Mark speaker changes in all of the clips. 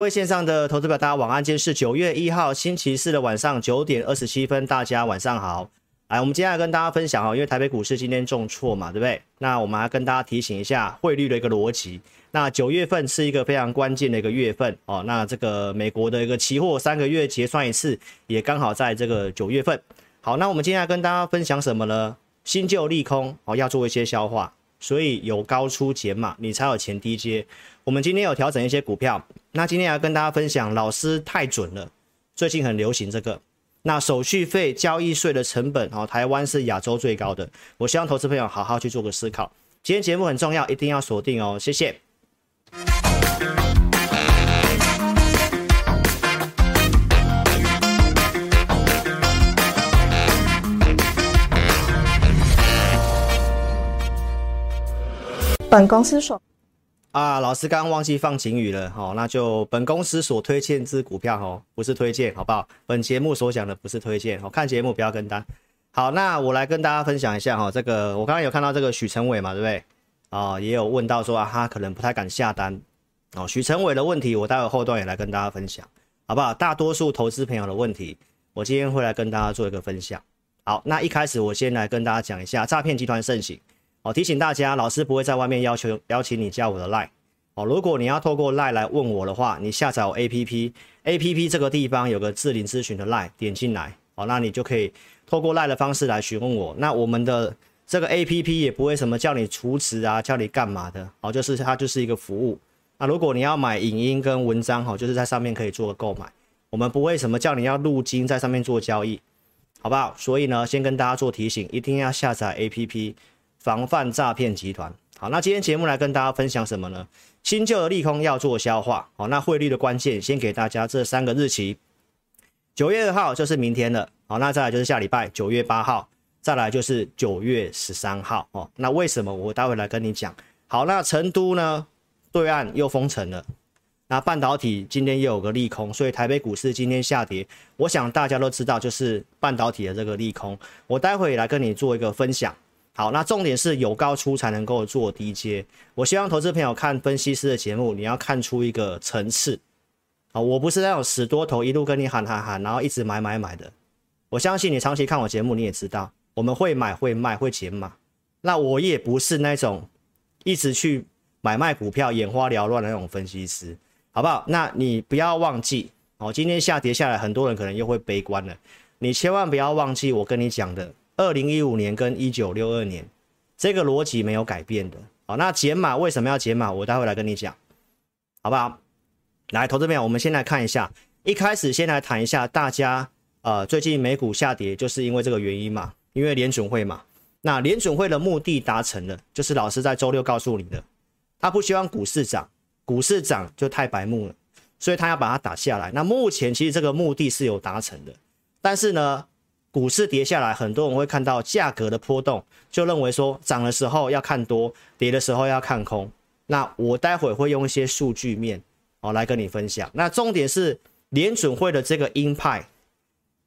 Speaker 1: 各位线上的投资者，大家晚安。今天是九月一号星期四的晚上九点二十七分，大家晚上好。来，我们接下来跟大家分享哈，因为台北股市今天重挫嘛，对不对？那我们还跟大家提醒一下汇率的一个逻辑。那九月份是一个非常关键的一个月份哦。那这个美国的一个期货三个月结算一次，也刚好在这个九月份。好，那我们今天来跟大家分享什么呢？新旧利空哦，要做一些消化。所以有高出减码，你才有钱低接。我们今天有调整一些股票，那今天要跟大家分享，老师太准了。最近很流行这个，那手续费、交易税的成本哦，台湾是亚洲最高的。我希望投资朋友好好去做个思考。今天节目很重要，一定要锁定哦，谢谢。
Speaker 2: 本公司所
Speaker 1: 啊，老师刚刚忘记放警语了，好，那就本公司所推荐之股票哦，不是推荐，好不好？本节目所讲的不是推荐，好，看节目不要跟单。好，那我来跟大家分享一下哈，这个我刚刚有看到这个许成伟嘛，对不对？啊，也有问到说啊，他可能不太敢下单哦。许成伟的问题，我待会后段也来跟大家分享，好不好？大多数投资朋友的问题，我今天会来跟大家做一个分享。好，那一开始我先来跟大家讲一下诈骗集团盛行。好，提醒大家，老师不会在外面要求邀请你加我的赖。哦，如果你要透过 line 来问我的话，你下载我 APP，APP 这个地方有个智霖咨询的 line，点进来，好，那你就可以透过 line 的方式来询问我。那我们的这个 APP 也不会什么叫你储值啊，叫你干嘛的，哦，就是它就是一个服务。那如果你要买影音跟文章，哈，就是在上面可以做个购买。我们不会什么叫你要入金在上面做交易，好不好？所以呢，先跟大家做提醒，一定要下载 APP。防范诈骗集团。好，那今天节目来跟大家分享什么呢？新旧的利空要做消化。好，那汇率的关键，先给大家这三个日期。九月二号就是明天了。好，那再来就是下礼拜九月八号，再来就是九月十三号。哦，那为什么我待会来跟你讲？好，那成都呢，对岸又封城了。那半导体今天又有个利空，所以台北股市今天下跌。我想大家都知道，就是半导体的这个利空。我待会来跟你做一个分享。好，那重点是有高出才能够做低接。我希望投资朋友看分析师的节目，你要看出一个层次。啊，我不是那种死多头一路跟你喊喊喊，然后一直买买买的。我相信你长期看我节目，你也知道我们会买会卖会减码。那我也不是那种一直去买卖股票眼花缭乱的那种分析师，好不好？那你不要忘记哦，今天下跌下来，很多人可能又会悲观了。你千万不要忘记我跟你讲的。二零一五年跟一九六二年，这个逻辑没有改变的。好，那减码为什么要减码？我待会来跟你讲，好不好？来，投资朋友，我们先来看一下，一开始先来谈一下大家，呃，最近美股下跌就是因为这个原因嘛，因为联准会嘛。那联准会的目的达成了，就是老师在周六告诉你的，他不希望股市涨，股市涨就太白目了，所以他要把它打下来。那目前其实这个目的是有达成的，但是呢，股市跌下来，很多人会看到价格的波动，就认为说涨的时候要看多，跌的时候要看空。那我待会会用一些数据面哦来跟你分享。那重点是联准会的这个鹰派，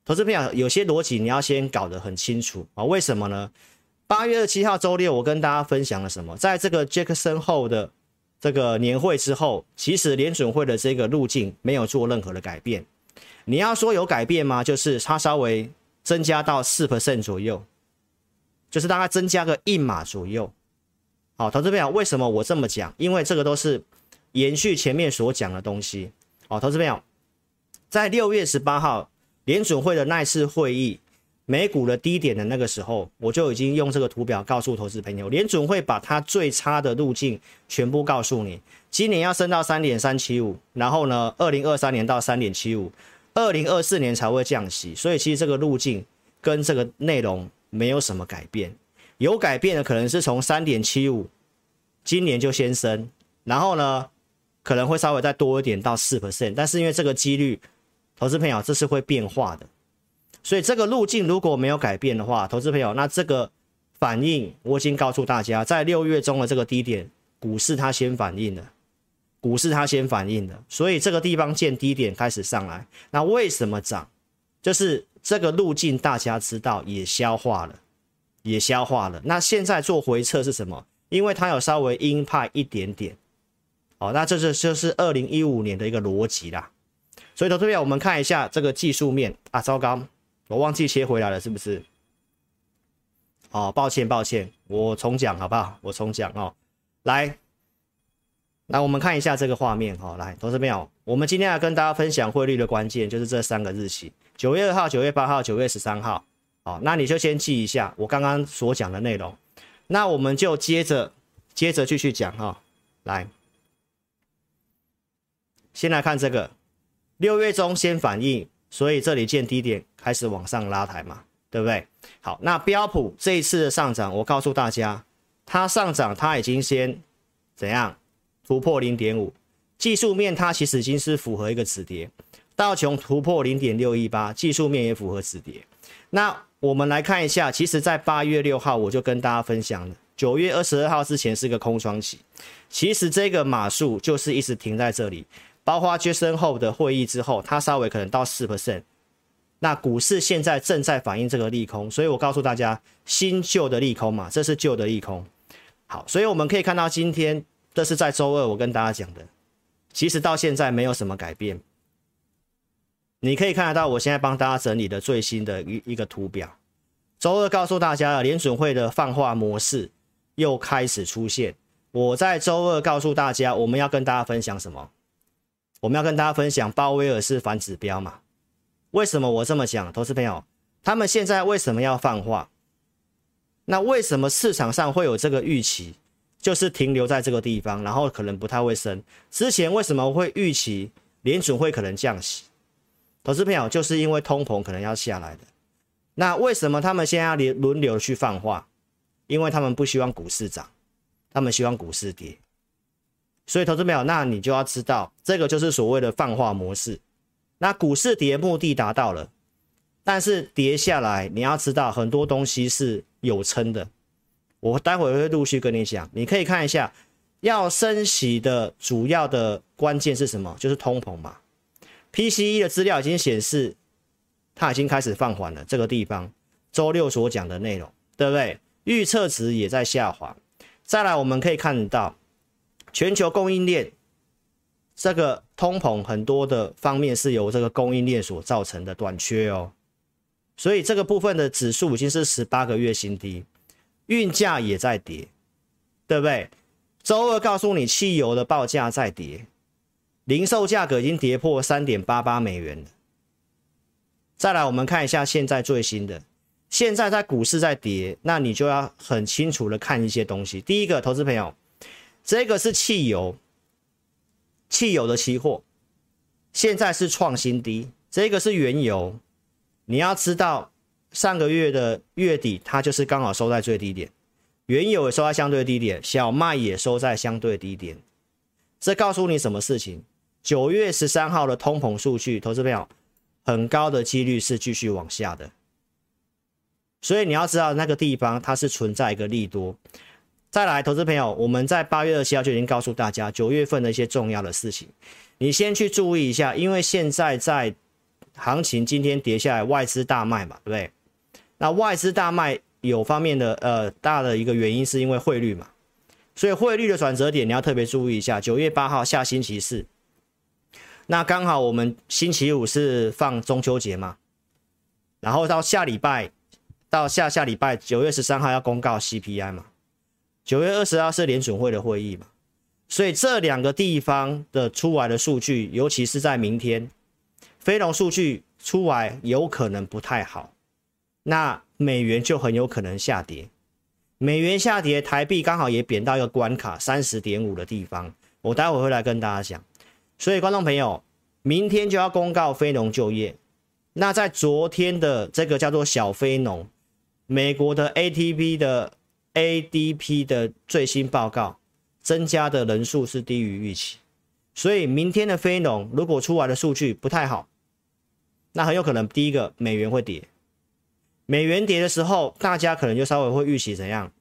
Speaker 1: 投资朋友有些逻辑你要先搞得很清楚啊。为什么呢？八月二七号周六，我跟大家分享了什么？在这个杰克森后的这个年会之后，其实联准会的这个路径没有做任何的改变。你要说有改变吗？就是它稍微。增加到四 percent 左右，就是大概增加个一码左右。好，投资朋友，为什么我这么讲？因为这个都是延续前面所讲的东西。好，投资朋友，在六月十八号联准会的那次会议，美股的低点的那个时候，我就已经用这个图表告诉投资朋友，联准会把它最差的路径全部告诉你。今年要升到三点三七五，然后呢，二零二三年到三点七五。二零二四年才会降息，所以其实这个路径跟这个内容没有什么改变。有改变的可能是从三点七五，今年就先升，然后呢可能会稍微再多一点到四 percent，但是因为这个几率，投资朋友这是会变化的，所以这个路径如果没有改变的话，投资朋友那这个反应我已经告诉大家，在六月中的这个低点，股市它先反应了。股市它先反应的，所以这个地方见低点开始上来。那为什么涨？就是这个路径大家知道，也消化了，也消化了。那现在做回撤是什么？因为它有稍微鹰派一点点，哦，那这是就是二零一五年的一个逻辑啦。所以，投资朋友，我们看一下这个技术面啊，糟糕，我忘记切回来了，是不是？哦，抱歉，抱歉，我重讲好不好？我重讲哦。来，来，我们看一下这个画面哈、哦。来，投资朋友，我们今天要跟大家分享汇率的关键，就是这三个日期：九月二号、九月八号、九月十三号。好，那你就先记一下我刚刚所讲的内容。那我们就接着接着继续讲哈、来，先来看这个。六月中先反应，所以这里见低点开始往上拉抬嘛，对不对？好，那标普这一次的上涨，我告诉大家，它上涨它已经先怎样突破零点五，技术面它其实已经是符合一个止跌，道琼突破零点六一八，技术面也符合止跌。那我们来看一下，其实在八月六号我就跟大家分享了，九月二十二号之前是个空窗期，其实这个码数就是一直停在这里。包括杰森后的会议之后，它稍微可能到四 percent。那股市现在正在反映这个利空，所以我告诉大家，新旧的利空嘛，这是旧的利空。好，所以我们可以看到今天这是在周二我跟大家讲的，其实到现在没有什么改变。你可以看得到，我现在帮大家整理的最新的一一个图表。周二告诉大家了，联准会的放话模式又开始出现。我在周二告诉大家，我们要跟大家分享什么？我们要跟大家分享鲍威尔是反指标嘛？为什么我这么讲？投资朋友，他们现在为什么要放话？那为什么市场上会有这个预期，就是停留在这个地方，然后可能不太会升？之前为什么会预期联准会可能降息？投资朋友，就是因为通膨可能要下来的。那为什么他们现在要轮轮流去放话？因为他们不希望股市涨，他们希望股市跌。所以，投资朋友，那你就要知道，这个就是所谓的放话模式。那股市跌目的达到了，但是跌下来，你要知道很多东西是有撑的。我待会会陆续跟你讲，你可以看一下，要升息的主要的关键是什么？就是通膨嘛。PCE 的资料已经显示，它已经开始放缓了。这个地方，周六所讲的内容，对不对？预测值也在下滑。再来，我们可以看到。全球供应链这个通膨很多的方面是由这个供应链所造成的短缺哦，所以这个部分的指数已经是十八个月新低，运价也在跌，对不对？周二告诉你汽油的报价在跌，零售价格已经跌破三点八八美元了。再来，我们看一下现在最新的，现在在股市在跌，那你就要很清楚的看一些东西。第一个，投资朋友。这个是汽油，汽油的期货现在是创新低。这个是原油，你要知道上个月的月底它就是刚好收在最低点，原油也收在相对低点，小麦也收在相对低点。这告诉你什么事情？九月十三号的通膨数据，投资朋友很高的几率是继续往下的，所以你要知道那个地方它是存在一个利多。再来，投资朋友，我们在八月二十七号就已经告诉大家九月份的一些重要的事情，你先去注意一下，因为现在在行情今天跌下来，外资大卖嘛，对不对？那外资大卖有方面的呃大的一个原因是因为汇率嘛，所以汇率的转折点你要特别注意一下。九月八号下星期四，那刚好我们星期五是放中秋节嘛，然后到下礼拜到下下礼拜九月十三号要公告 CPI 嘛。九月二十号是联准会的会议嘛，所以这两个地方的出来的数据，尤其是在明天，非农数据出来有可能不太好，那美元就很有可能下跌。美元下跌，台币刚好也贬到一个关卡三十点五的地方，我待会会来跟大家讲。所以观众朋友，明天就要公告非农就业，那在昨天的这个叫做小非农，美国的 ATP 的。ADP 的最新报告，增加的人数是低于预期，所以明天的非农如果出来的数据不太好，那很有可能第一个美元会跌，美元跌的时候，大家可能就稍微会预期怎样？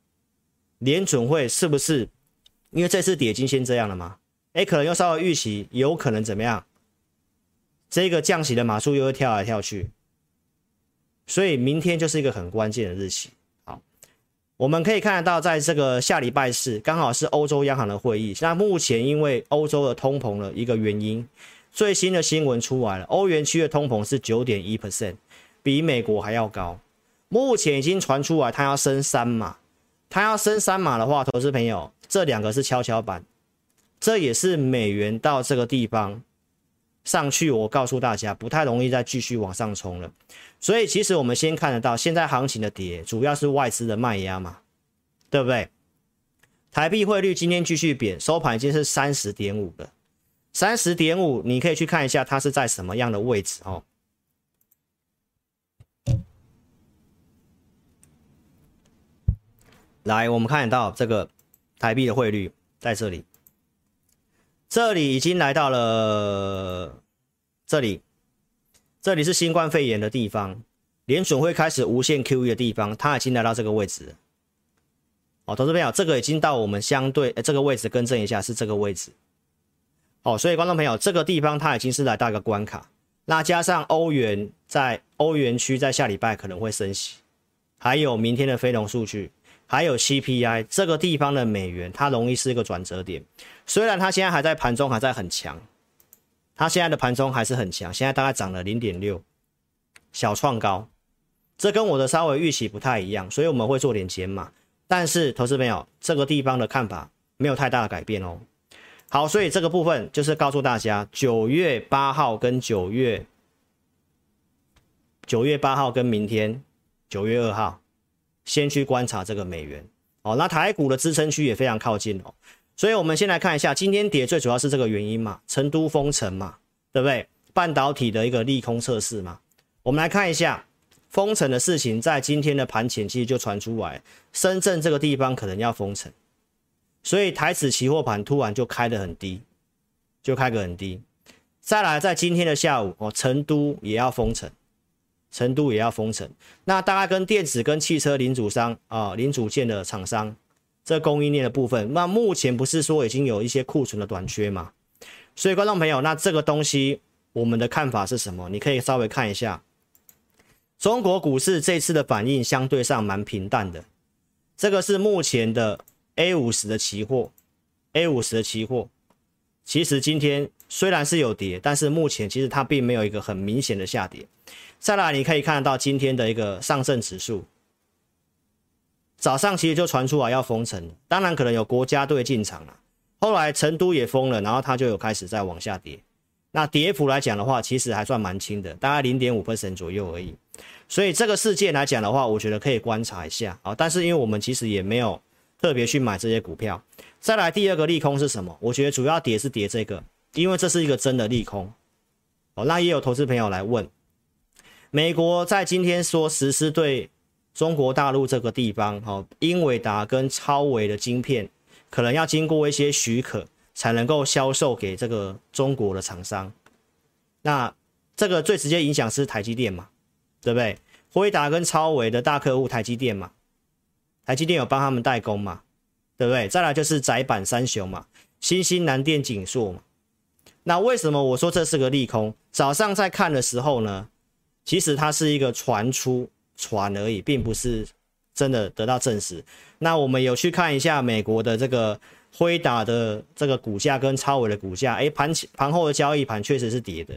Speaker 1: 联准会是不是？因为这次跌已经先这样了吗？哎，可能又稍微预期有可能怎么样？这个降息的码数又会跳来跳去，所以明天就是一个很关键的日期。好我们可以看得到，在这个下礼拜四，刚好是欧洲央行的会议。那目前因为欧洲的通膨的一个原因，最新的新闻出来了，欧元区的通膨是九点一 percent，比美国还要高。目前已经传出来，它要升三码，它要升三码的话，投资朋友，这两个是跷跷板，这也是美元到这个地方上去，我告诉大家，不太容易再继续往上冲了。所以其实我们先看得到，现在行情的跌主要是外资的卖压嘛，对不对？台币汇率今天继续贬，收盘已经是三十点五了。三十点五，你可以去看一下它是在什么样的位置哦。来，我们看到这个台币的汇率在这里，这里已经来到了这里。这里是新冠肺炎的地方，联准会开始无限 QE 的地方，它已经来到这个位置了。哦，投资朋友，这个已经到我们相对这个位置，更正一下是这个位置。哦，所以观众朋友，这个地方它已经是来到一个关卡。那加上欧元在欧元区在下礼拜可能会升息，还有明天的非农数据，还有 CPI，这个地方的美元它容易是一个转折点。虽然它现在还在盘中还在很强。它现在的盘中还是很强，现在大概涨了零点六，小创高，这跟我的稍微预期不太一样，所以我们会做点减码。但是投资朋友，这个地方的看法没有太大的改变哦。好，所以这个部分就是告诉大家，九月八号跟九月九月八号跟明天九月二号，先去观察这个美元哦。那台股的支撑区也非常靠近哦。所以，我们先来看一下今天跌，最主要是这个原因嘛，成都封城嘛，对不对？半导体的一个利空测试嘛。我们来看一下封城的事情，在今天的盘前其实就传出来，深圳这个地方可能要封城，所以台指期货盘突然就开得很低，就开个很低。再来，在今天的下午哦，成都也要封城，成都也要封城。那大概跟电子跟汽车零组商啊、零组件的厂商。这供应链的部分，那目前不是说已经有一些库存的短缺吗？所以观众朋友，那这个东西我们的看法是什么？你可以稍微看一下，中国股市这次的反应相对上蛮平淡的。这个是目前的 A 五十的期货，A 五十的期货，其实今天虽然是有跌，但是目前其实它并没有一个很明显的下跌。再来，你可以看得到今天的一个上证指数。早上其实就传出来要封城，当然可能有国家队进场了。后来成都也封了，然后它就有开始在往下跌。那跌幅来讲的话，其实还算蛮轻的，大概零点五 percent 左右而已。所以这个事件来讲的话，我觉得可以观察一下啊。但是因为我们其实也没有特别去买这些股票。再来第二个利空是什么？我觉得主要跌是跌这个，因为这是一个真的利空。哦，那也有投资朋友来问，美国在今天说实施对。中国大陆这个地方，哈，英伟达跟超维的晶片可能要经过一些许可，才能够销售给这个中国的厂商。那这个最直接影响是台积电嘛，对不对？辉达跟超维的大客户台积电嘛，台积电有帮他们代工嘛，对不对？再来就是窄板三雄嘛，新兴、南电、景硕嘛。那为什么我说这是个利空？早上在看的时候呢，其实它是一个传出。传而已，并不是真的得到证实。那我们有去看一下美国的这个辉达的这个股价跟超伟的股价，诶，盘前盘后的交易盘确实是跌的。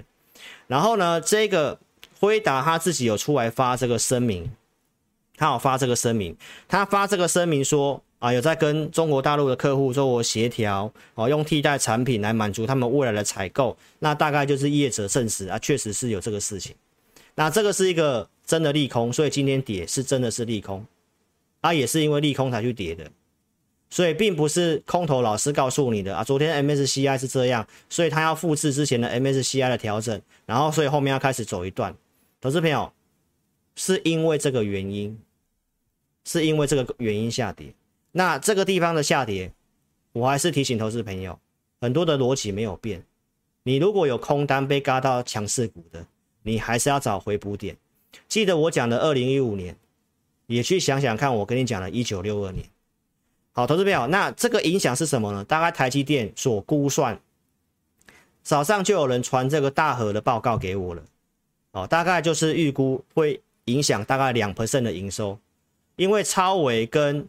Speaker 1: 然后呢，这个辉达他自己有出来发这个声明，他有发这个声明，他发这个声明说啊，有在跟中国大陆的客户做协调，哦，用替代产品来满足他们未来的采购。那大概就是业者证实啊，确实是有这个事情。那这个是一个。真的利空，所以今天跌是真的是利空，啊，也是因为利空才去跌的，所以并不是空头老师告诉你的啊。昨天 MSCI 是这样，所以他要复制之前的 MSCI 的调整，然后所以后面要开始走一段。投资朋友，是因为这个原因，是因为这个原因下跌。那这个地方的下跌，我还是提醒投资朋友，很多的逻辑没有变。你如果有空单被嘎到强势股的，你还是要找回补点。记得我讲的二零一五年，也去想想看，我跟你讲的一九六二年。好，投资朋友，那这个影响是什么呢？大概台积电所估算，早上就有人传这个大和的报告给我了。哦，大概就是预估会影响大概两 percent 的营收，因为超微跟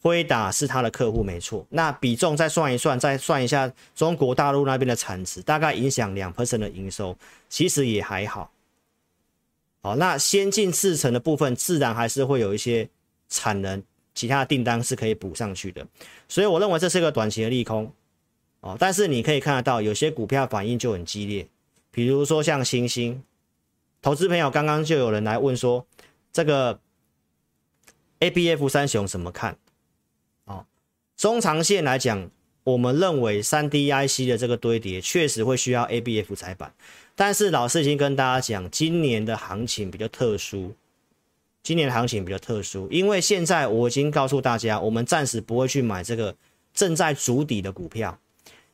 Speaker 1: 辉达是他的客户没错，那比重再算一算，再算一下中国大陆那边的产值，大概影响两 percent 的营收，其实也还好。好，那先进制程的部分自然还是会有一些产能，其他的订单是可以补上去的，所以我认为这是一个短期的利空哦。但是你可以看得到，有些股票反应就很激烈，比如说像星星，投资朋友刚刚就有人来问说，这个 ABF 三雄怎么看？中长线来讲，我们认为三 D IC 的这个堆叠确实会需要 ABF 载板，但是老师已经跟大家讲，今年的行情比较特殊，今年的行情比较特殊，因为现在我已经告诉大家，我们暂时不会去买这个正在筑底的股票，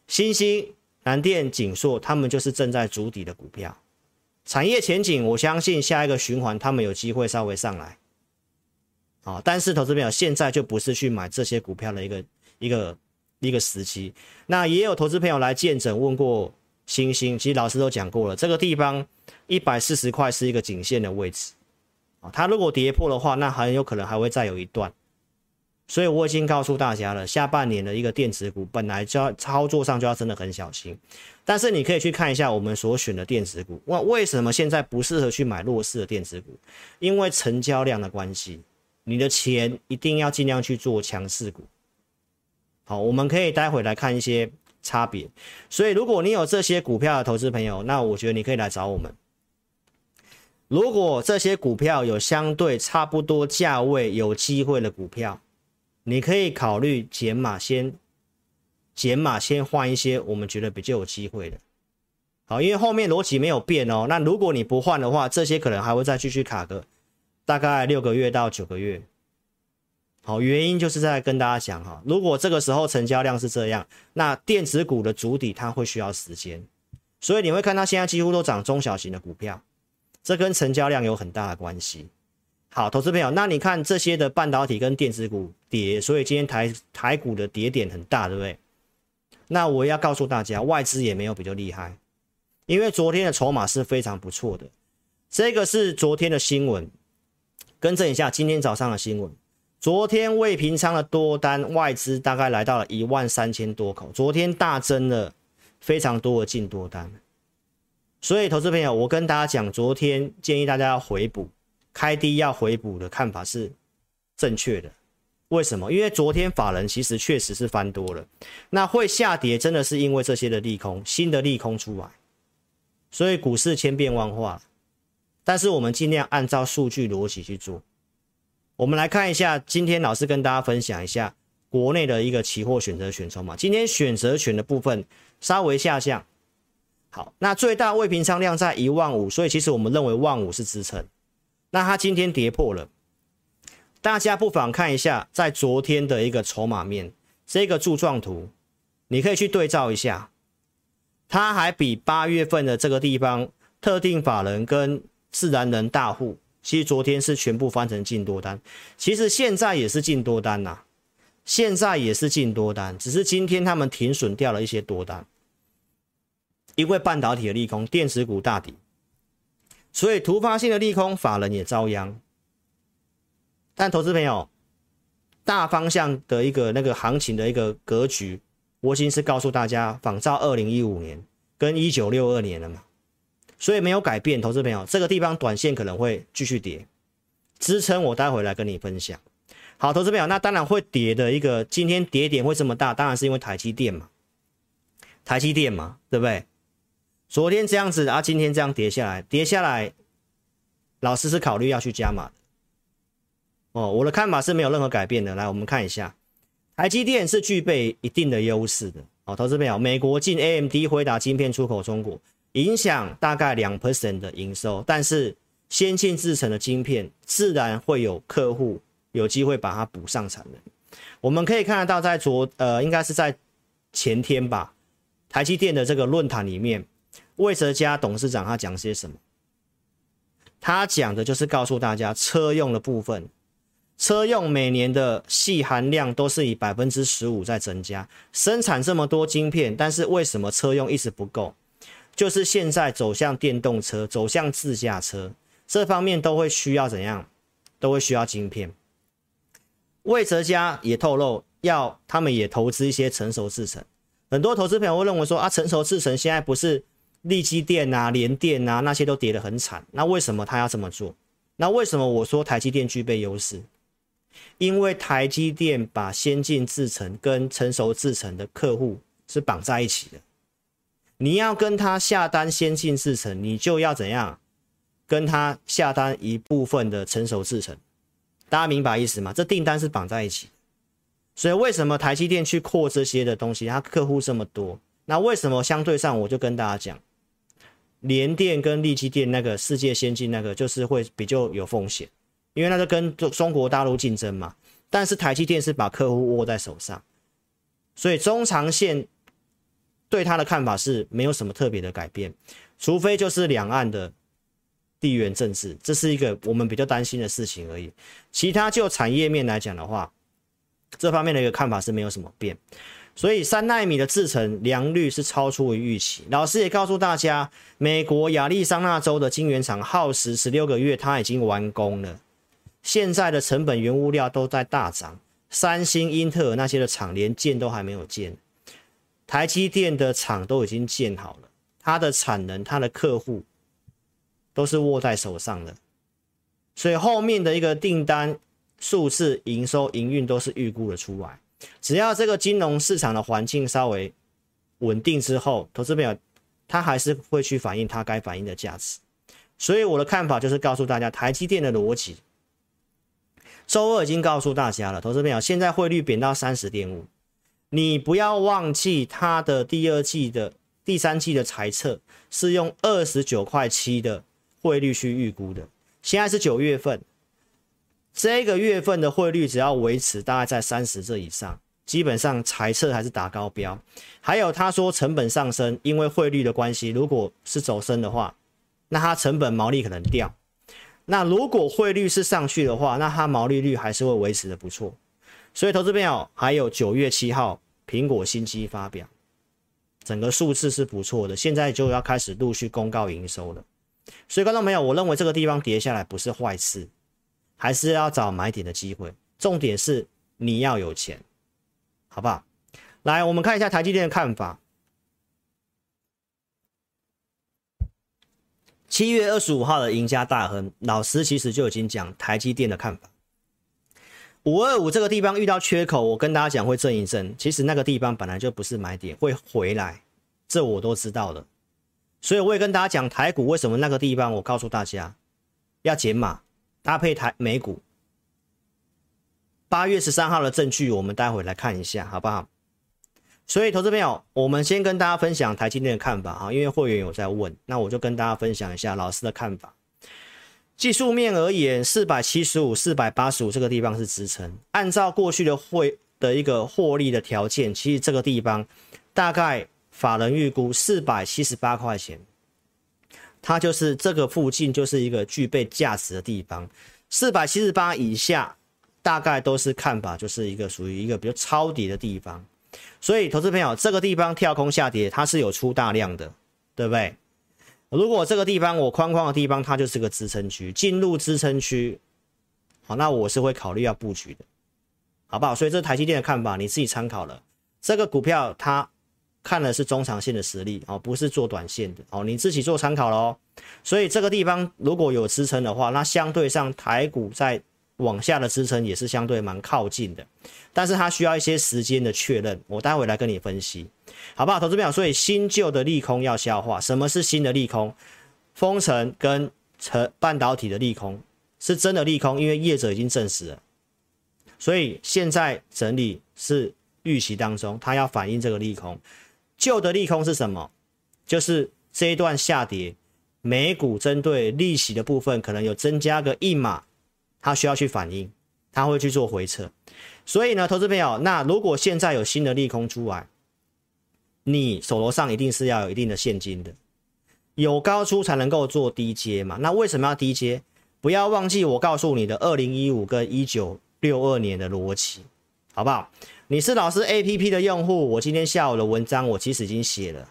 Speaker 1: 新兴、南电、景硕，他们就是正在筑底的股票，产业前景，我相信下一个循环他们有机会稍微上来。啊，但是投资朋友现在就不是去买这些股票的一个一个一个时期。那也有投资朋友来见证问过星星，其实老师都讲过了，这个地方一百四十块是一个颈线的位置啊，它如果跌破的话，那很有可能还会再有一段。所以我已经告诉大家了，下半年的一个电子股本来就要操作上就要真的很小心。但是你可以去看一下我们所选的电子股，哇，为什么现在不适合去买弱势的电子股？因为成交量的关系。你的钱一定要尽量去做强势股。好，我们可以待会来看一些差别。所以，如果你有这些股票的投资朋友，那我觉得你可以来找我们。如果这些股票有相对差不多价位有机会的股票，你可以考虑减码，先减码，先换一些我们觉得比较有机会的。好，因为后面逻辑没有变哦。那如果你不换的话，这些可能还会再继续卡个。大概六个月到九个月，好，原因就是在跟大家讲哈，如果这个时候成交量是这样，那电子股的主底它会需要时间，所以你会看到现在几乎都涨中小型的股票，这跟成交量有很大的关系。好，投资朋友，那你看这些的半导体跟电子股跌，所以今天台台股的跌点很大，对不对？那我要告诉大家，外资也没有比较厉害，因为昨天的筹码是非常不错的，这个是昨天的新闻。更正一下今天早上的新闻，昨天未平仓的多单外资大概来到了一万三千多口，昨天大增了非常多的净多单，所以投资朋友，我跟大家讲，昨天建议大家要回补，开低要回补的看法是正确的。为什么？因为昨天法人其实确实是翻多了，那会下跌真的是因为这些的利空，新的利空出来，所以股市千变万化。但是我们尽量按照数据逻辑去做。我们来看一下，今天老师跟大家分享一下国内的一个期货选择权筹码。今天选择权的部分稍微下降。好，那最大未平仓量在一万五，所以其实我们认为万五是支撑。那它今天跌破了，大家不妨看一下在昨天的一个筹码面这个柱状图，你可以去对照一下，它还比八月份的这个地方特定法人跟自然人大户，其实昨天是全部翻成净多单，其实现在也是净多单呐、现在也是净多单，只是今天他们停损掉了一些多单，因为半导体的利空，电子股大底，所以突发性的利空，法人也遭殃。但投资朋友，大方向的一个那个行情的一个格局，我已经是告诉大家，仿照二零一五年跟一九六二年了嘛。所以没有改变，投资朋友，这个地方短线可能会继续跌，支撑我待会来跟你分享。好，投资朋友，那当然会跌的一个，今天跌点会这么大，当然是因为台积电嘛，台积电嘛，对不对？昨天这样子啊，今天这样跌下来，跌下来，老师是考虑要去加码的。哦，我的看法是没有任何改变的。来，我们看一下，台积电是具备一定的优势的。好，投资朋友，美国进 AMD 回答晶片出口中国。影响大概两 percent 的营收，但是先进制程的晶片自然会有客户有机会把它补上产能。我们可以看得到，在昨呃应该是在前天吧，台积电的这个论坛里面，魏哲家董事长他讲些什么？他讲的就是告诉大家，车用的部分，车用每年的细含量都是以百分之十五在增加，生产这么多晶片，但是为什么车用一直不够？就是现在走向电动车、走向自驾车这方面都会需要怎样？都会需要晶片。魏哲家也透露，要他们也投资一些成熟制程。很多投资朋友会认为说啊，成熟制程现在不是力积电啊、联电啊那些都跌得很惨，那为什么他要这么做？那为什么我说台积电具备优势？因为台积电把先进制程跟成熟制程的客户是绑在一起的。你要跟他下单先进制程，你就要怎样？跟他下单一部分的成熟制程。大家明白意思吗？这订单是绑在一起。所以为什么台积电去扩这些的东西？它客户这么多，那为什么相对上我就跟大家讲，联电跟力积电那个世界先进那个就是会比较有风险，因为那是跟中中国大陆竞争嘛。但是台积电是把客户握在手上，所以中长线对他的看法是没有什么特别的改变，除非就是两岸的地缘政治，这是一个我们比较担心的事情而已。其他就产业面来讲的话。这方面的一个看法是没有什么变，所以三纳米的制程良率是超出于预期。老师也告诉大家，美国亚利桑那州的晶圆厂耗时十六个月，它已经完工了。现在的成本原物料都在大涨，三星、英特尔那些的厂连建都还没有建，台积电的厂都已经建好了，它的产能、它的客户都是握在手上的，所以后面的一个订单。数字营收、营运都是预估的出来，只要这个金融市场的环境稍微稳定之后，投资朋友他还是会去反映他该反映的价值。所以我的看法就是告诉大家，台积电的逻辑，周二已经告诉大家了，投资朋友现在汇率贬到三十点五，你不要忘记它的第二季的第三季的财测是用二十九块七的汇率去预估的，现在是九月份。这个月份的汇率只要维持大概在三十这以上，基本上财测还是打高标。还有他说成本上升，因为汇率的关系，如果是走升的话，那它成本毛利可能掉。那如果汇率是上去的话，那它毛利率还是会维持的不错。所以投资朋友还有九月七号苹果新机发表，整个数字是不错的，现在就要开始陆续公告营收了。所以观众朋友，我认为这个地方跌下来不是坏事。还是要找买点的机会，重点是你要有钱，好不好？来，我们看一下台积电的看法。七月二十五号的赢家大亨老师其实就已经讲台积电的看法。五二五这个地方遇到缺口，我跟大家讲会震一震。其实那个地方本来就不是买点，会回来，这我都知道的。所以我也跟大家讲台股为什么那个地方，我告诉大家要减码。搭配台美股，八月十三号的证据，我们待会来看一下，好不好？所以，投资朋友，我们先跟大家分享台积电的看法啊，因为会员有在问，那我就跟大家分享一下老师的看法。技术面而言，四百七十五、四百八十五这个地方是支撑。按照过去的会的一个获利的条件，其实这个地方大概法人预估四百七十八块钱。它就是这个附近，就是一个具备价值的地方。四百七十八以下，大概都是看法，就是一个属于一个比较抄底的地方。所以，投资朋友，这个地方跳空下跌，它是有出大量的，对不对？如果这个地方我框框的地方，它就是个支撑区，进入支撑区，好，那我是会考虑要布局的，好不好？所以，这台积电的看法，你自己参考了。这个股票它。看的是中长线的实力哦，不是做短线的哦，你自己做参考喽。所以这个地方如果有支撑的话，那相对上台股在往下的支撑也是相对蛮靠近的，但是它需要一些时间的确认。我待会来跟你分析，好不好？投资朋友，所以新旧的利空要消化。什么是新的利空？封城跟成半导体的利空是真的利空，因为业者已经证实了。所以现在整理是预期当中，它要反映这个利空。旧的利空是什么？就是这一段下跌，美股针对利息的部分可能有增加个一码，它需要去反应，它会去做回撤。所以呢，投资朋友，那如果现在有新的利空出来，你手头上一定是要有一定的现金的，有高出才能够做低接嘛。那为什么要低接？不要忘记我告诉你的二零一五跟一九六二年的逻辑，好不好？你是老师 APP 的用户，我今天下午的文章我其实已经写了。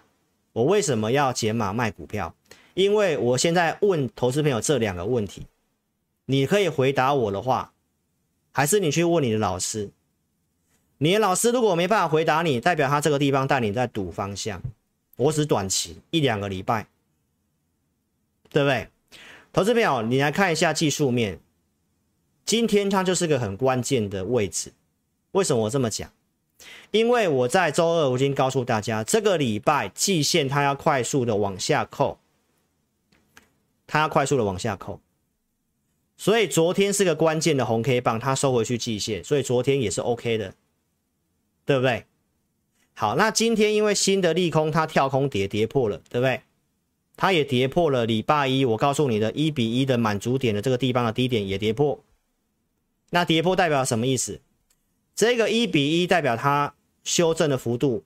Speaker 1: 我为什么要减码卖股票？因为我现在问投资朋友这两个问题，你可以回答我的话，还是你去问你的老师？你的老师如果没办法回答你，代表他这个地方带你在赌方向。我只短期一两个礼拜，对不对？投资朋友，你来看一下技术面，今天它就是个很关键的位置。为什么我这么讲？因为我在周二我已经告诉大家，这个礼拜季线它要快速的往下扣，它要快速的往下扣，所以昨天是个关键的红 K 棒，它收回去季线，所以昨天也是 OK 的，对不对？好，那今天因为新的利空，它跳空跌跌破了，对不对？它也跌破了礼拜一，我告诉你的一比一的满足点的这个地方的低点也跌破。那跌破代表什么意思？这个一比一代表它修正的幅度、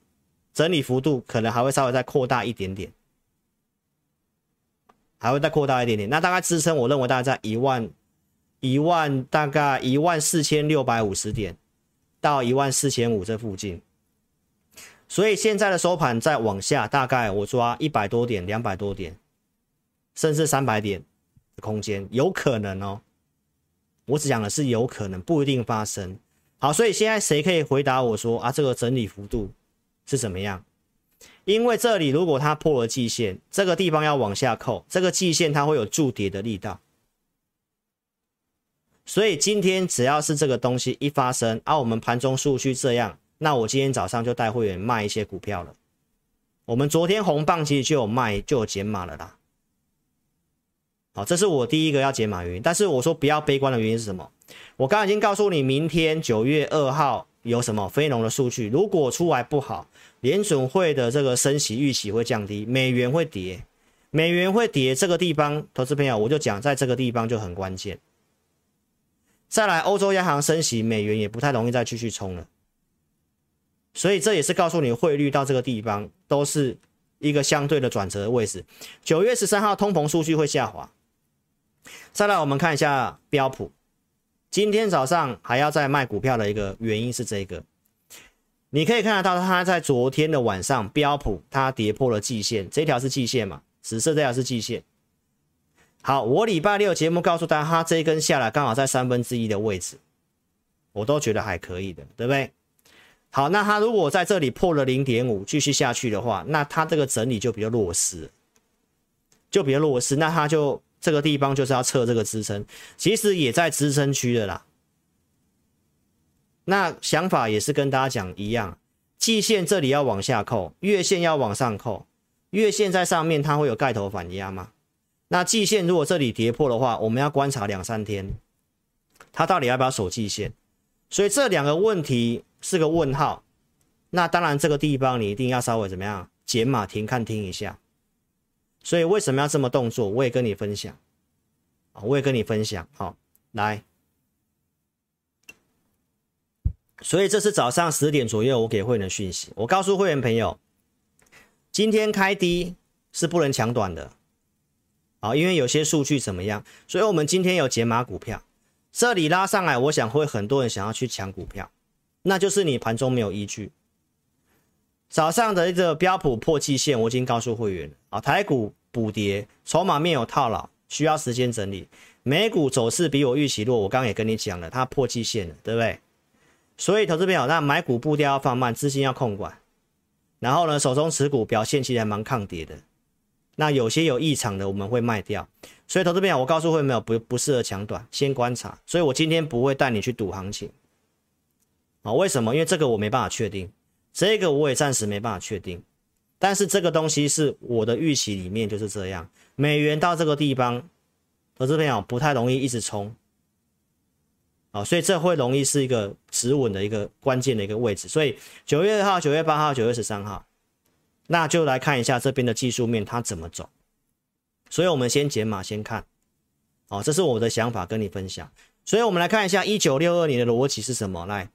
Speaker 1: 整理幅度可能还会稍微再扩大一点点，还会再扩大一点点。那大概支撑，我认为大概在一万一万大概一万四千六百五十点到一万四千五这附近。所以现在的收盘再往下，大概我抓一百多点、两百多点，甚至三百点的空间，有可能哦。我只讲的是有可能，不一定发生。好，所以现在谁可以回答我说啊，这个整理幅度是怎么样？因为这里如果它破了季线，这个地方要往下扣，这个季线它会有筑底的力道。所以今天只要是这个东西一发生，啊，我们盘中数据这样。那我今天早上就带会员卖一些股票了。我们昨天红棒其实就有卖，就有减码了啦。好，这是我第一个要减码原因。但是我说不要悲观的原因是什么？我刚刚已经告诉你，明天九月二号有什么非农的数据，如果出来不好，联准会的这个升息预期会降低，美元会跌，美元会跌，这个地方，投资朋友我就讲，在这个地方就很关键。再来，欧洲央行升息，美元也不太容易再继续冲了。所以这也是告诉你，汇率到这个地方都是一个相对的转折的位置。九月十三号通膨数据会下滑。再来，我们看一下标普，今天早上还要再卖股票的一个原因是这个。你可以看得到，它在昨天的晚上，标普它跌破了季线，这条是季线嘛？紫色这条是季线。好，我礼拜六节目告诉大家，它这一根下来刚好在三分之一的位置，我都觉得还可以的，对不对？好，那它如果在这里破了零点五，继续下去的话，那它这个整理就比较弱势，就比较弱势。那它就这个地方就是要测这个支撑，其实也在支撑区的啦。那想法也是跟大家讲一样，季线这里要往下扣，月线要往上扣，月线在上面它会有盖头反压吗？那季线如果这里跌破的话，我们要观察两三天，它到底要不要守季线？所以这两个问题。是个问号，那当然这个地方你一定要稍微怎么样减码停看听一下。所以为什么要这么动作？我也跟你分享，我也跟你分享。好，来，所以这是早上十点左右我给会员的讯息，我告诉会员朋友，今天开低是不能抢短的啊，因为有些数据怎么样，所以我们今天有解码股票，这里拉上来，我想会很多人想要去抢股票。那就是你盘中没有依据。早上的一个标普破季线，我已经告诉会员了啊。台股补跌，筹码面有套牢，需要时间整理。美股走势比我预期弱，我刚刚也跟你讲了，它破季线了，对不对？所以投资朋友，那买股步调要放慢，资金要控管。然后呢，手中持股表现其实还蛮抗跌的。那有些有异常的，我们会卖掉。所以投资朋友，我告诉会没有不不适合抢短，先观察。所以我今天不会带你去赌行情。啊，为什么？因为这个我没办法确定，这个我也暂时没办法确定。但是这个东西是我的预期里面就是这样，美元到这个地方，投资朋友不太容易一直冲，啊，所以这会容易是一个止稳的一个关键的一个位置。所以九月二号、九月八号、九月十三号，那就来看一下这边的技术面它怎么走。所以我们先解码先看，哦，这是我的想法跟你分享。所以我们来看一下一九六二年的逻辑是什么？来。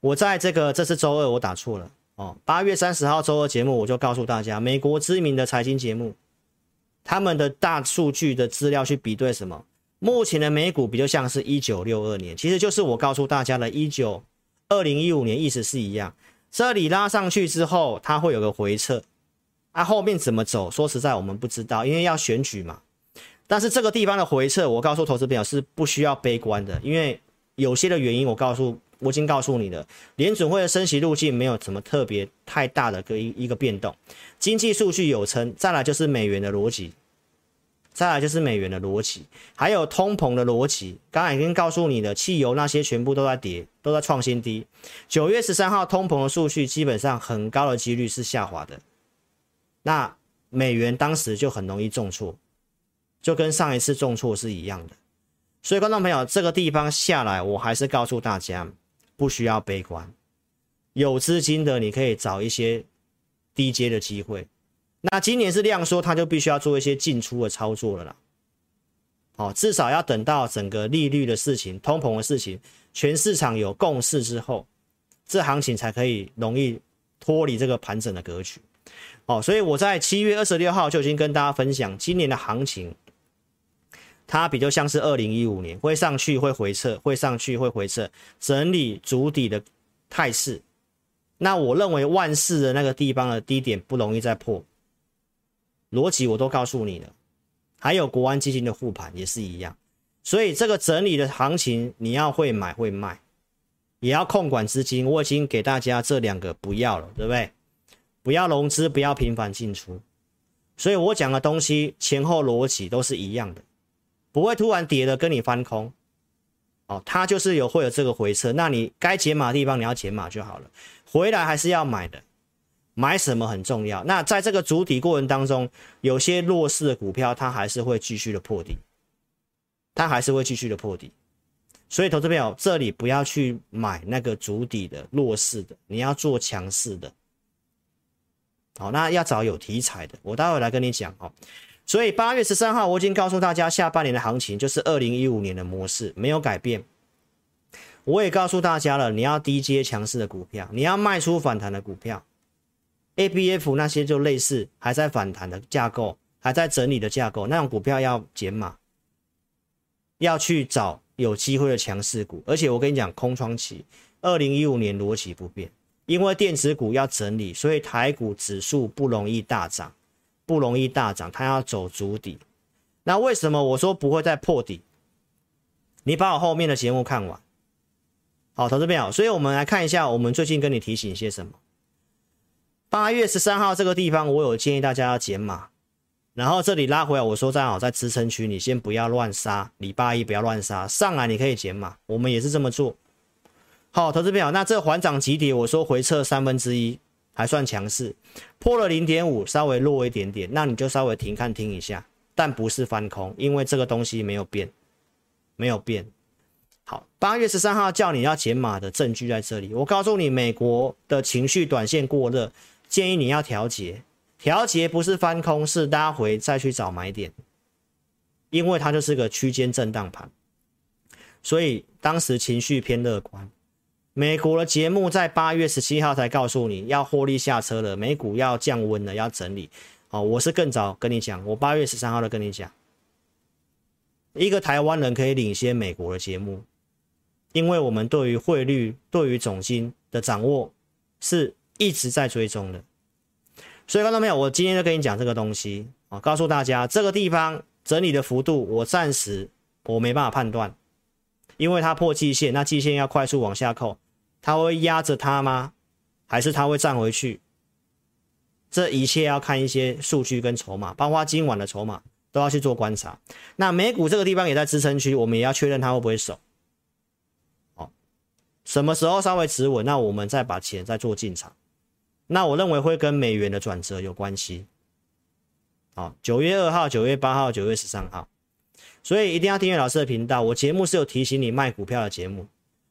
Speaker 1: 我在这个这是周二，我打错了哦。八月三十号周二节目，我就告诉大家，美国知名的财经节目，他们的大数据的资料去比对什么？目前的美股比较像是一九六二年，其实就是我告诉大家的，一九二零一五年意思是一样。这里拉上去之后，它会有个回撤，啊，后面怎么走？说实在，我们不知道，因为要选举嘛。但是这个地方的回撤，我告诉投资朋友是不需要悲观的，因为有些的原因我告诉我已经告诉你了，联准会的升息路径没有什么特别太大的个一一个变动，经济数据有撑，再来就是美元的逻辑，再来就是美元的逻辑，还有通膨的逻辑。刚才已经告诉你的，汽油那些全部都在跌，都在创新低。九月十三号通膨的数据基本上很高的几率是下滑的，那美元当时就很容易重挫，就跟上一次重挫是一样的。所以，观众朋友，这个地方下来，我还是告诉大家。不需要悲观，有资金的你可以找一些低阶的机会。那今年是量缩，他就必须要做一些进出的操作了啦。哦，至少要等到整个利率的事情、通膨的事情，全市场有共识之后，这行情才可以容易脱离这个盘整的格局。哦，所以我在七月二十六号就已经跟大家分享，今年的行情。它比较像是二零一五年，会上去会回撤，会上去会回撤，整理足底的态势。那我认为万事的那个地方的低点不容易再破，逻辑我都告诉你了。还有国安基金的护盘也是一样，所以这个整理的行情你要会买会卖，也要控管资金。我已经给大家这两个不要了，对不对？不要融资，不要频繁进出。所以我讲的东西前后逻辑都是一样的。不会突然跌的跟你翻空，哦，它就是有会有这个回撤，那你该减码的地方你要减码就好了，回来还是要买的，买什么很重要。那在这个主体过程当中，有些弱势的股票它还是会继续的破底，它还是会继续的破底。所以投资朋友这里不要去买那个主底的弱势的，你要做强势的。好，那要找有题材的，我待会来跟你讲哦。所以八月十三号，我已经告诉大家，下半年的行情就是二零一五年的模式，没有改变。我也告诉大家了，你要低阶强势的股票，你要卖出反弹的股票，ABF 那些就类似还在反弹的架构，还在整理的架构，那种股票要减码，要去找有机会的强势股。而且我跟你讲，空窗期，二零一五年逻辑不变，因为电子股要整理，所以台股指数不容易大涨。不容易大涨，它要走足底。那为什么我说不会再破底？你把我后面的节目看完。好，投资朋友，所以我们来看一下，我们最近跟你提醒些什么。八月十三号这个地方，我有建议大家要减码。然后这里拉回来，我说正好在支撑区，你先不要乱杀。礼拜一不要乱杀，上来你可以减码。我们也是这么做。好，投资朋友，那这缓涨急跌，我说回撤三分之一。还算强势，破了零点五，稍微弱一点点，那你就稍微停看听一下，但不是翻空，因为这个东西没有变，没有变。好，八月十三号叫你要减码的证据在这里，我告诉你，美国的情绪短线过热，建议你要调节，调节不是翻空，是拉回再去找买点，因为它就是个区间震荡盘，所以当时情绪偏乐观。美国的节目在八月十七号才告诉你要获利下车了，美股要降温了，要整理。哦，我是更早跟你讲，我八月十三号的跟你讲，一个台湾人可以领先美国的节目，因为我们对于汇率、对于总金的掌握是一直在追踪的。所以看到没有？我今天就跟你讲这个东西啊，告诉大家这个地方整理的幅度，我暂时我没办法判断。因为它破季线，那季线要快速往下扣，它会压着它吗？还是它会站回去？这一切要看一些数据跟筹码，包括今晚的筹码都要去做观察。那美股这个地方也在支撑区，我们也要确认它会不会守。好，什么时候稍微止稳，那我们再把钱再做进场。那我认为会跟美元的转折有关系。好，九月二号、九月八号、九月十三号。所以一定要订阅老师的频道。我节目是有提醒你卖股票的节目。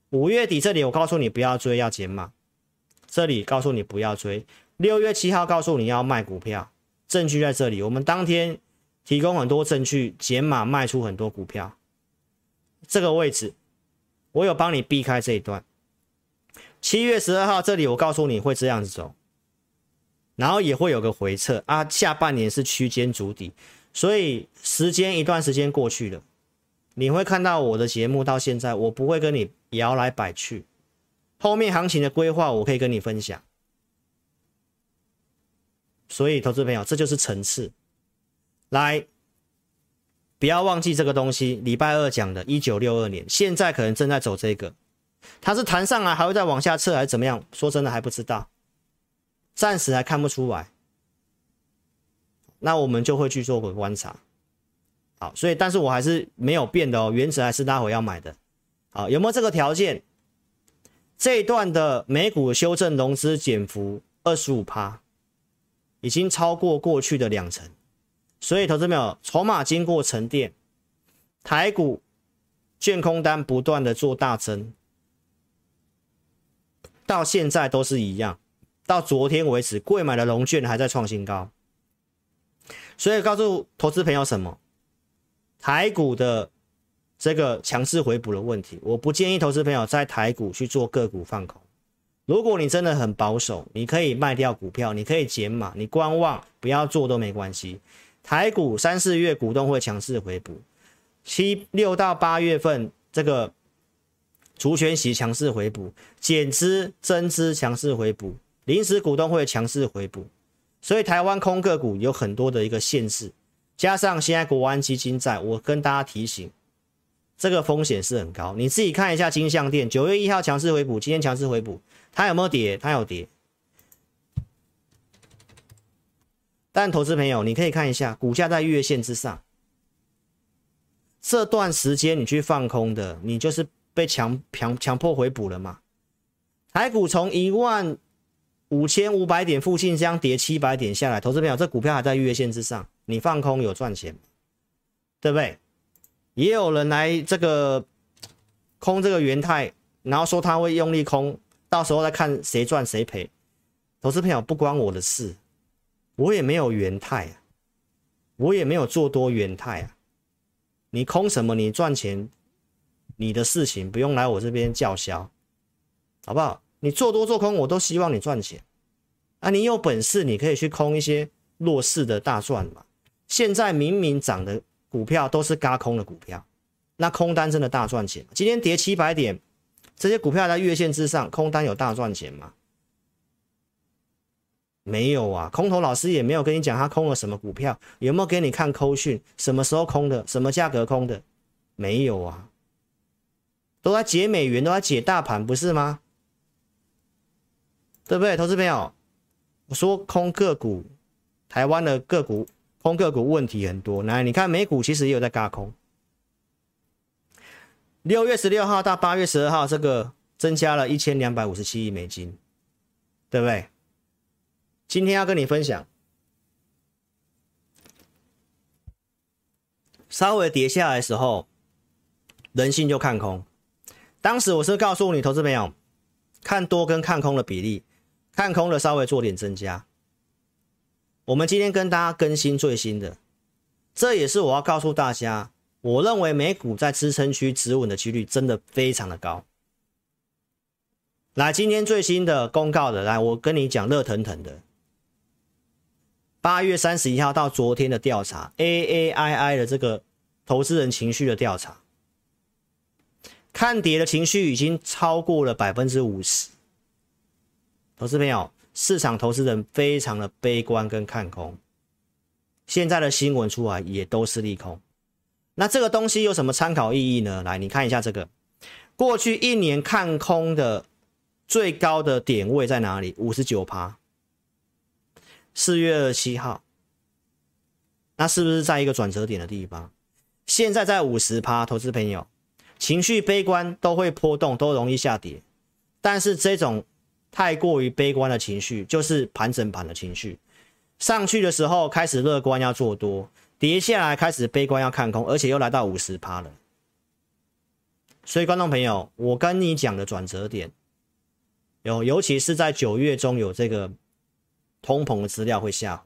Speaker 1: 五月底这里我告诉你不要追，要减码。这里告诉你不要追。六月七号告诉你要卖股票，证据在这里。我们当天提供很多证据，减码卖出很多股票。这个位置我有帮你避开这一段。七月十二号这里我告诉你会这样子走，然后也会有个回撤啊。下半年是区间筑底。所以时间一段时间过去了，你会看到我的节目到现在，我不会跟你摇来摆去，后面行情的规划我可以跟你分享。所以投资朋友，这就是层次。来，不要忘记这个东西。礼拜二讲的，一九六二年，现在可能正在走这个，它是弹上来还会再往下撤还是怎么样？说真的还不知道，暂时还看不出来。那我们就会去做个观察。好，所以但是我还是没有变的哦，原则还是待会要买的。好，有没有这个条件？这一段的美股修正融资减幅二十五趴，已经超过过去的两成，所以投资朋友，筹码经过沉淀，台股建空单不断的做大增，到现在都是一样，到昨天为止，贵买的龙券还在创新高，所以告诉投资朋友什么？台股的。这个强势回补的问题，我不建议投资朋友在台股去做个股放空。如果你真的很保守，你可以卖掉股票，你可以减码，你观望，不要做都没关系。台股三四月股东会强势回补，七六到八月份这个除权息强势回补，减资增资强势回补，临时股东会强势回补，所以台湾空个股有很多的一个限制，加上现在国安基金在，我跟大家提醒。这个风险是很高，你自己看一下金像电，九月一号强势回补，今天强势回补，它有没有跌？它有跌。但投资朋友，你可以看一下股价在月线之上，这段时间你去放空的，你就是被强强强迫回补了嘛？台股从一万五千五百点附近将跌七百点下来，投资朋友，这股票还在月线之上，你放空有赚钱，对不对？也有人来这个空这个元泰，然后说他会用力空，到时候再看谁赚谁赔。投资朋友不关我的事，我也没有元泰啊，我也没有做多元泰啊。你空什么？你赚钱，你的事情不用来我这边叫嚣，好不好？你做多做空，我都希望你赚钱啊。你有本事，你可以去空一些弱势的大赚嘛。现在明明涨的。股票都是嘎空的股票，那空单真的大赚钱？今天跌七百点，这些股票在月线之上，空单有大赚钱吗？没有啊，空头老师也没有跟你讲他空了什么股票，有没有给你看扣讯？什么时候空的？什么价格空的？没有啊，都在解美元，都在解大盘，不是吗？对不对，投资朋友？我说空个股，台湾的个股。空个股问题很多，来，你看美股其实也有在轧空。六月十六号到八月十二号，这个增加了一千两百五十七亿美金，对不对？今天要跟你分享，稍微跌下来的时候，人性就看空。当时我是告诉你，投资朋友，看多跟看空的比例，看空的稍微做点增加。我们今天跟大家更新最新的，这也是我要告诉大家，我认为美股在支撑区止稳的几率真的非常的高。来，今天最新的公告的，来，我跟你讲热腾腾的，八月三十一号到昨天的调查，AAII 的这个投资人情绪的调查，看跌的情绪已经超过了百分之五十，投资朋友。市场投资人非常的悲观跟看空，现在的新闻出来也都是利空。那这个东西有什么参考意义呢？来，你看一下这个，过去一年看空的最高的点位在哪里？五十九趴，四月二十七号，那是不是在一个转折点的地方？现在在五十趴，投资朋友情绪悲观都会波动，都容易下跌，但是这种。太过于悲观的情绪，就是盘整盘的情绪。上去的时候开始乐观要做多，跌下来开始悲观要看空，而且又来到五十趴了。所以观众朋友，我跟你讲的转折点，有尤其是在九月中有这个通膨的资料会下，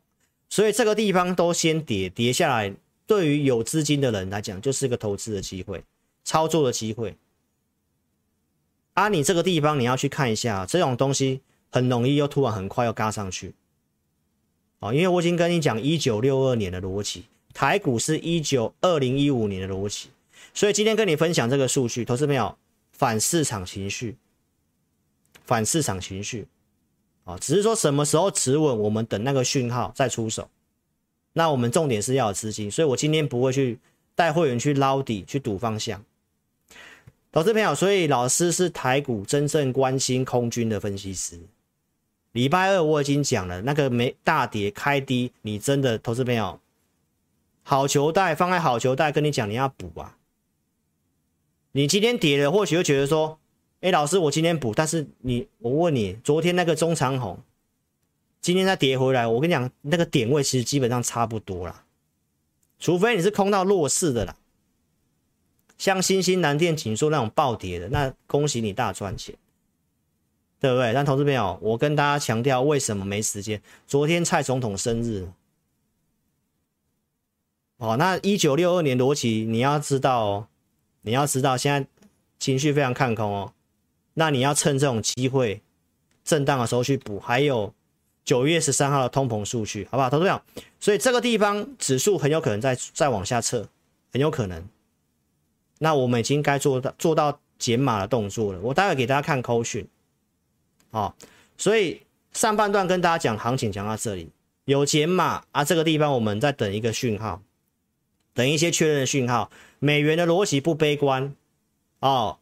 Speaker 1: 所以这个地方都先跌跌下来，对于有资金的人来讲，就是一个投资的机会，操作的机会。啊，你这个地方你要去看一下，这种东西很容易又突然很快又嘎上去，哦，因为我已经跟你讲一九六二年的逻辑，台股是一九二零一五年的逻辑，所以今天跟你分享这个数据，投资朋友反市场情绪，反市场情绪，啊，只是说什么时候止稳，我们等那个讯号再出手，那我们重点是要有资金，所以我今天不会去带会员去捞底，去赌方向。投资朋友，所以老师是台股真正关心空军的分析师。礼拜二我已经讲了，那个没大跌开低，你真的投资朋友，好球带放在好球带，跟你讲你要补啊。你今天跌了，或许会觉得说，哎，老师我今天补，但是你我问你，昨天那个中长红。今天再跌回来，我跟你讲，那个点位其实基本上差不多啦，除非你是空到弱势的啦，像新兴、南电、景硕那种暴跌的，那恭喜你大赚钱，对不对？但投资朋友，我跟大家强调，为什么没时间？昨天蔡总统生日，哦，那一九六二年逻辑你要知道哦，你要知道现在情绪非常看空哦，那你要趁这种机会震荡的时候去补，还有。九月十三号的通膨数据，好不好？投资者，所以这个地方指数很有可能再再往下撤，很有可能。那我们已经该做到做到减码的动作了。我待会给大家看扣讯，好，所以上半段跟大家讲行情讲到这里，有减码啊，这个地方我们在等一个讯号，等一些确认的讯号。美元的逻辑不悲观哦。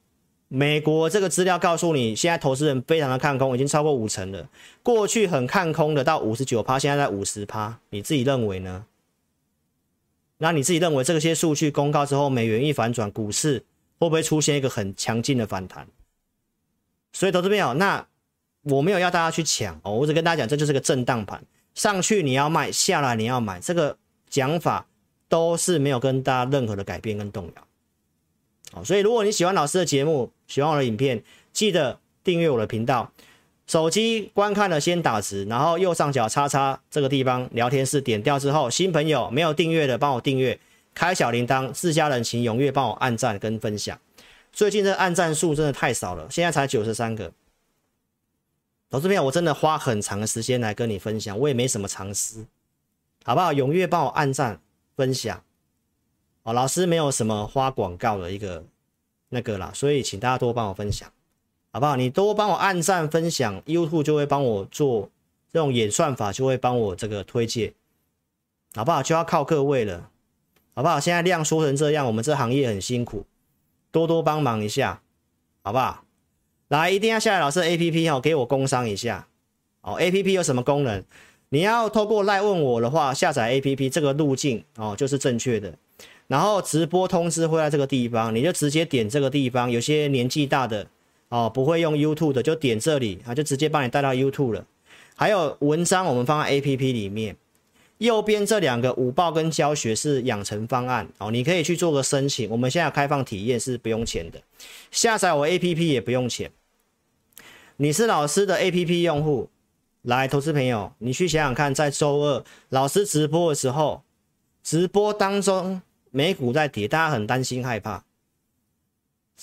Speaker 1: 美国这个资料告诉你，现在投资人非常的看空，已经超过五成了。过去很看空的到五十九趴，现在在五十趴，你自己认为呢？那你自己认为这些数据公告之后，美元一反转，股市会不会出现一个很强劲的反弹？所以投资朋友，那我没有要大家去抢哦，我只跟大家讲，这就是个震荡盘，上去你要卖，下来你要买，这个讲法都是没有跟大家任何的改变跟动摇。好，所以如果你喜欢老师的节目，喜欢我的影片，记得订阅我的频道。手机观看了先打字，然后右上角叉叉这个地方聊天室点掉之后，新朋友没有订阅的帮我订阅，开小铃铛，自家人请踊跃帮我按赞跟分享。最近这按赞数真的太少了，现在才九十三个。投资片我真的花很长的时间来跟你分享，我也没什么常识，好不好？踊跃帮我按赞分享。哦，老师没有什么花广告的一个。那个啦，所以请大家多帮我分享，好不好？你多帮我按赞分享，YouTube 就会帮我做这种演算法，就会帮我这个推荐，好不好？就要靠各位了，好不好？现在量缩成这样，我们这行业很辛苦，多多帮忙一下，好不好？来，一定要下载老师 APP 哦，给我工商一下哦。APP 有什么功能？你要透过赖问我的话，下载 APP 这个路径哦，就是正确的。然后直播通知会在这个地方，你就直接点这个地方。有些年纪大的哦，不会用 YouTube 的，就点这里啊，就直接帮你带到 YouTube 了。还有文章，我们放在 APP 里面，右边这两个五报跟教学是养成方案哦，你可以去做个申请。我们现在开放体验是不用钱的，下载我 APP 也不用钱。你是老师的 APP 用户，来，投资朋友，你去想想看，在周二老师直播的时候，直播当中。美股在跌，大家很担心害怕。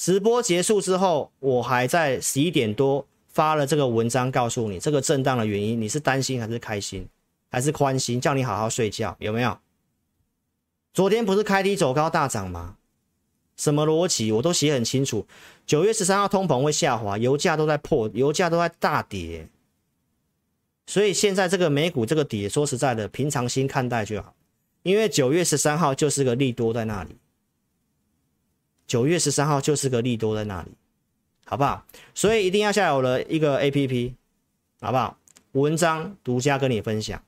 Speaker 1: 直播结束之后，我还在十一点多发了这个文章，告诉你这个震荡的原因。你是担心还是开心，还是宽心？叫你好好睡觉，有没有？昨天不是开低走高大涨吗？什么逻辑我都写很清楚。九月十三号通膨会下滑，油价都在破，油价都在大跌。所以现在这个美股这个跌，说实在的，平常心看待就好。因为九月十三号就是个利多在那里，九月十三号就是个利多在那里，好不好？所以一定要下载我的一个 APP，好不好？文章独家跟你分享。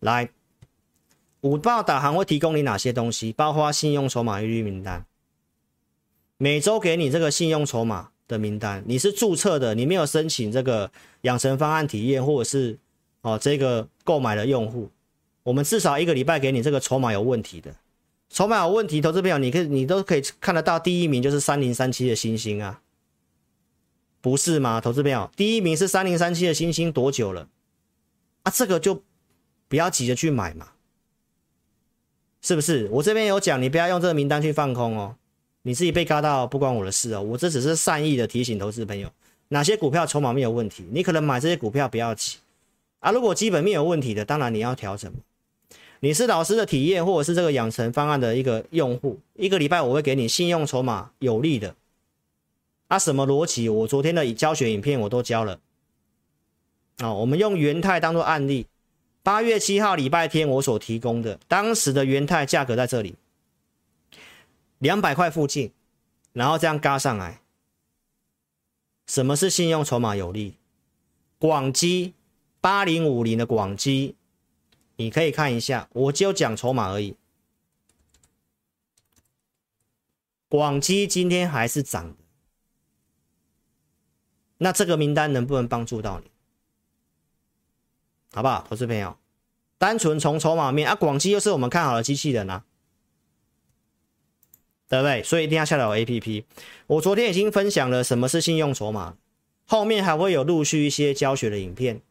Speaker 1: 来，五报导航会提供你哪些东西？包括信用筹码利率名单，每周给你这个信用筹码的名单。你是注册的，你没有申请这个养成方案体验，或者是哦这个购买的用户。我们至少一个礼拜给你这个筹码有问题的，筹码有问题，投资朋友，你可你都可以看得到，第一名就是三零三七的欣兴啊，不是吗？投资朋友，第一名是三零三七的欣兴，多久了？啊，这个就不要急着去买嘛，是不是？我这边有讲，你不要用这个名单去放空哦，你自己被嘎到不关我的事哦，我这只是善意的提醒投资朋友，哪些股票筹码没有问题，你可能买这些股票不要急啊，如果基本面有问题的，当然你要调整。你是老师的体验，或者是这个养成方案的一个用户，一个礼拜我会给你信用筹码有利的。啊，什么逻辑？我昨天的教学影片我都教了。啊，我们用元泰当做案例，八月七号礼拜天我所提供的当时的元泰价格在这里，两百块附近，然后这样嘎上来。什么是信用筹码有利？广基八零五零的广基，你可以看一下，我就讲筹码而已。广基今天还是涨的，那这个名单能不能帮助到你？好不好，投资朋友？单纯从筹码面啊，广基又是我们看好的机器人啊，对不对？所以一定要下载我 APP。我昨天已经分享了什么是信用筹码，后面还会有陆续一些教学的影片。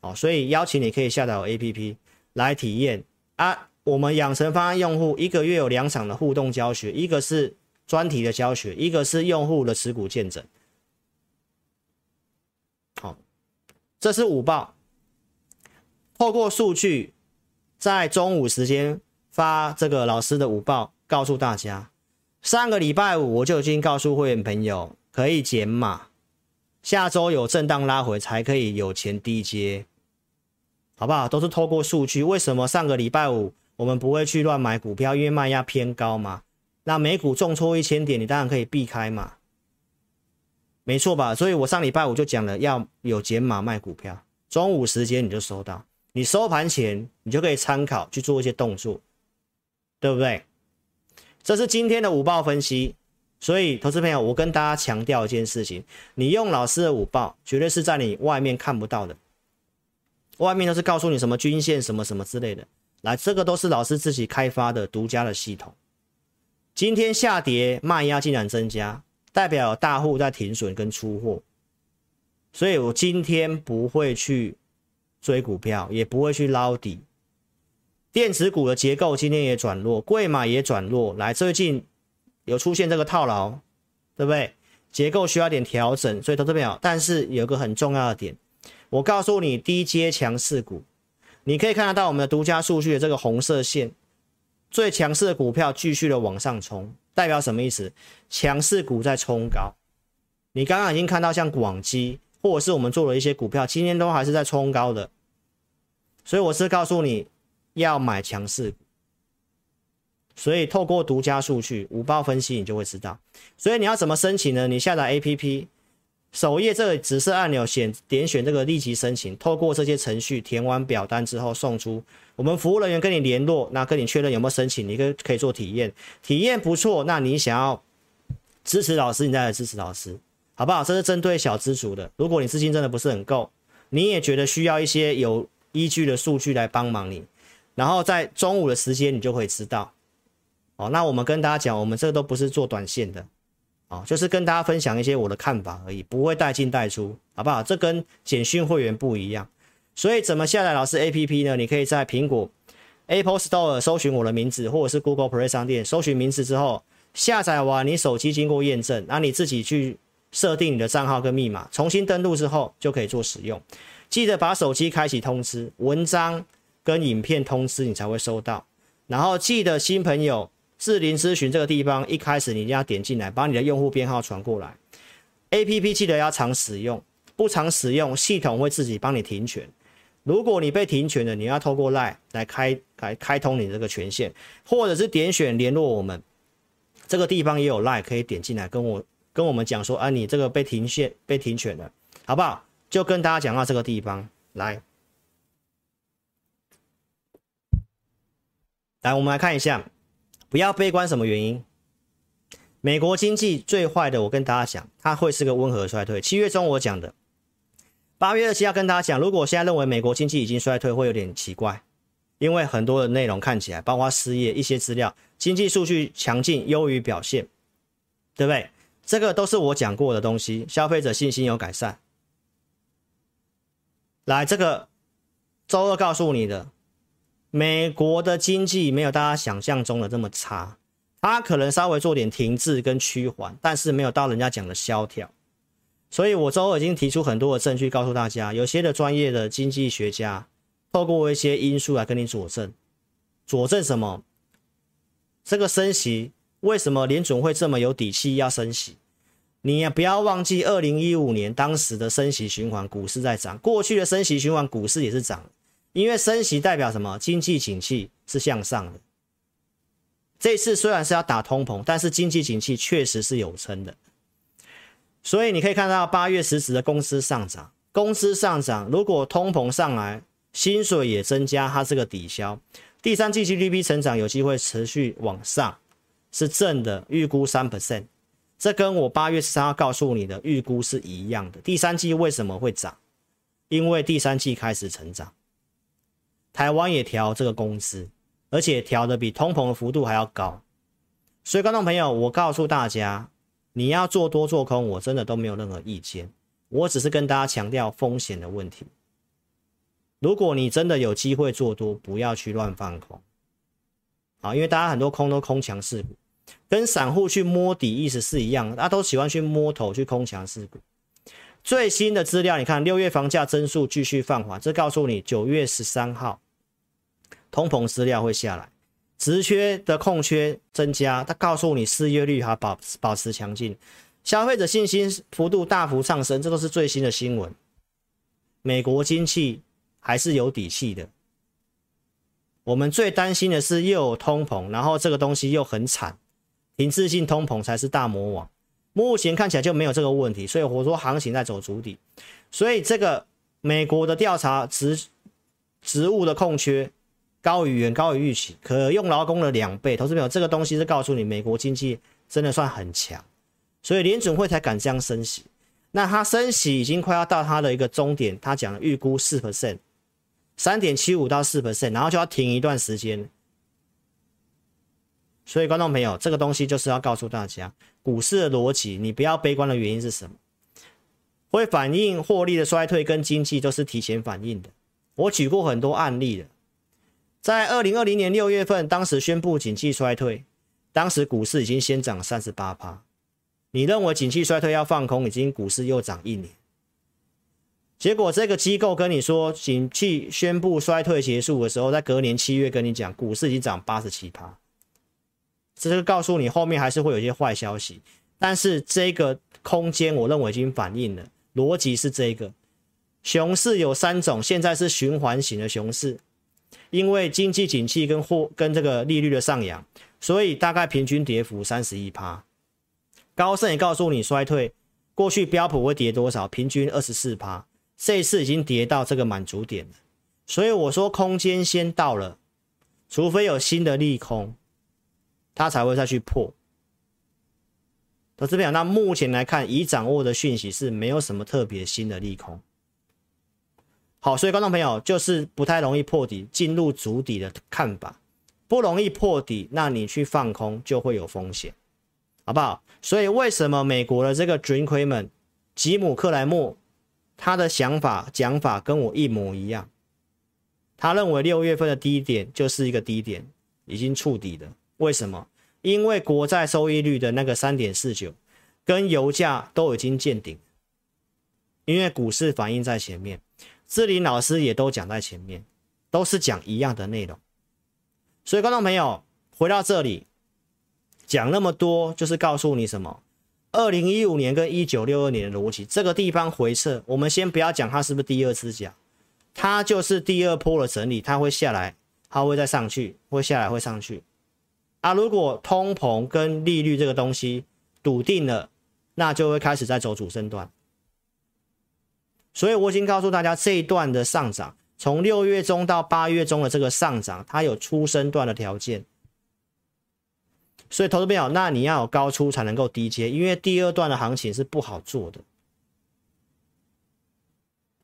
Speaker 1: 哦，所以邀请你可以下载 APP 来体验啊。我们养成方案用户一个月有两场的互动教学，一个是专题的教学，一个是用户的持股见证。好，这是午报。透过数据，在中午时间发这个老师的午报，告诉大家，上个礼拜五我就已经告诉会员朋友可以减码，下周有震荡拉回才可以有钱低接，好不好？都是透过数据。为什么上个礼拜五？我们不会去乱买股票，因为卖压偏高嘛。那美股重挫一千点，你当然可以避开嘛，没错吧？所以我上礼拜五就讲了，要有减码卖股票。中午时间你就收到，你收盘前你就可以参考去做一些动作，对不对？这是今天的午报分析。所以，投资朋友，我跟大家强调一件事情：你用老师的五报，绝对是在你外面看不到的，外面都是告诉你什么均线、什么什么之类的。来，这个都是老师自己开发的独家的系统。今天下跌，卖压竟然增加，代表有大户在停损跟出货，所以我今天不会去追股票，也不会去捞底。电子股的结构今天也转弱，柜买也转弱。来，最近有出现这个套牢，对不对？结构需要点调整，所以投资朋友，但是有个很重要的点，我告诉你，低阶强势股。你可以看得到我们的独家数据的这个红色线，最强势的股票继续的往上冲，代表什么意思？强势股在冲高。你刚刚已经看到像广基，或者是我们做了一些股票，今天都还是在冲高的。所以我是告诉你要买强势股。所以透过独家数据五报分析，你就会知道。所以你要怎么申请呢？你下载 APP。首页这个紫色按钮选点选这个立即申请，透过这些程序填完表单之后送出，我们服务人员跟你联络，那跟你确认有没有申请，你可可以做体验，体验不错，那你想要支持老师，你再来支持老师，好不好？这是针对小资族的，如果你资金真的不是很够，你也觉得需要一些有依据的数据来帮忙你，然后在中午的时间你就会知道，哦，那我们跟大家讲，我们这都不是做短线的。啊，就是跟大家分享一些我的看法而已，不会带进带出，好不好？这跟简讯会员不一样。所以怎么下载老师 APP 呢？你可以在苹果 Apple Store 搜寻我的名字，或者是 Google Play 商店搜寻名字之后，下载完你手机经过验证，那你自己去设定你的账号跟密码，重新登录之后就可以做使用。记得把手机开启通知，文章跟影片通知你才会收到。然后记得新朋友。智霖咨询这个地方，一开始你一定要点进来，把你的用户编号传过来。APP 记得要常使用，不常使用，系统会自己帮你停权。如果你被停权了，你要透过 LINE 来开来开通你这个权限，或者是点选联络我们。这个地方也有 LINE 可以点进来跟我跟我们讲说，啊，你这个被停限被停权了，好不好？就跟大家讲到这个地方来，来我们来看一下。不要悲观，什么原因？美国经济最坏的，我跟大家讲，它会是个温和衰退。七月中我讲的，八月二七要跟大家讲，如果我现在认为美国经济已经衰退，会有点奇怪，因为很多的内容看起来，包括失业一些资料，经济数据强劲，优于表现，对不对？这个都是我讲过的东西，消费者信心有改善。来，这个周二告诉你的。美国的经济没有大家想象中的这么差，它可能稍微做点停滞跟趋缓，但是没有到人家讲的萧条。所以我周二已经提出很多的证据，告诉大家，有些的专业的经济学家透过一些因素来跟你佐证，佐证什么？这个升息为什么联总会这么有底气要升息？你也不要忘记，二零一五年当时的升息循环，股市在涨，过去的升息循环，股市也是涨。因为升息代表什么？经济景气是向上的，这次虽然是要打通膨，但是经济景气确实是有撑的。所以你可以看到八月实时的工资上涨，工资上涨，如果通膨上来，薪水也增加，它是个抵消。第三季 GDP 成长有机会持续往上，是正的，预估三 percent。这跟我八月十三号告诉你的预估是一样的。第三季为什么会涨？因为第三季开始成长，台湾也调这个工资，而且调的比通膨的幅度还要高。所以，观众朋友，我告诉大家，你要做多做空，我真的都没有任何意见。我只是跟大家强调风险的问题。如果你真的有机会做多，不要去乱放空。啊，因为大家很多空都空强势股。跟散户去摸底意思是一样，大家都喜欢去摸头去空强势股。最新的资料，你看六月房价增速继续放缓，这告诉你九月十三号通膨资料会下来，职缺的空缺增加，它告诉你失业率还保保持强劲，消费者信心幅度大幅上升，这都是最新的新闻。美国经济还是有底气的。我们最担心的是又有通膨，然后这个东西又很惨。停滞性通膨才是大魔王，目前看起来就没有这个问题，所以我说行情在走足底，所以这个美国的调查职职务的空缺高于远高于预期，可用劳工的两倍，投资朋友，这个东西是告诉你美国经济真的算很强，所以联准会才敢这样升息，那它升息已经快要到它的一个终点，它讲预估四 percent，三点七五到四 percent，然后就要停一段时间。所以，观众朋友，这个东西就是要告诉大家，股市的逻辑，你不要悲观的原因是什么？会反映获利的衰退跟经济都是提前反映的。我举过很多案例了，在二零二零年六月份，当时宣布景气衰退，当时股市已经先涨三十八趴。你认为景气衰退要放空，已经股市又涨一年。结果这个机构跟你说，景气宣布衰退结束的时候，在隔年七月跟你讲，股市已经涨八十七趴。这是告诉你，后面还是会有一些坏消息，但是这个空间我认为已经反映了，逻辑是这个，熊市有三种，现在是循环型的熊市，因为经济景气跟货跟这个利率的上扬，所以大概平均跌幅三十一趴。高盛也告诉你衰退，过去标普会跌多少？平均二十四趴，这一次已经跌到这个满足点了，所以我说空间先到了，除非有新的利空。它才会再去破。投资朋友，那目前来看，已掌握的讯息是没有什么特别新的利空。好，所以观众朋友就是不太容易破底，进入筑底的看法，不容易破底，那你去放空就会有风险，好不好？所以为什么美国的这个 Jim Cramer 吉姆克莱默他的想法讲法跟我一模一样？他认为六月份的低点就是一个低点，已经触底了。为什么？因为国债收益率的那个三点四九，跟油价都已经见顶。因为股市反应在前面，志霖老师也都讲在前面，都是讲一样的内容。所以观众朋友回到这里讲那么多，就是告诉你什么？二零一五年跟一九六二年的逻辑，这个地方回撤，我们先不要讲它是不是第二次讲，它就是第二波的整理，它会下来，它会再上去，会下来，会上去。啊，如果通膨跟利率这个东西笃定了，那就会开始在走主升段。所以我已经告诉大家，这一段的上涨，从六月中到八月中的这个上涨，它有初升段的条件。所以投资朋友，那你要有高出才能够低接，因为第二段的行情是不好做的。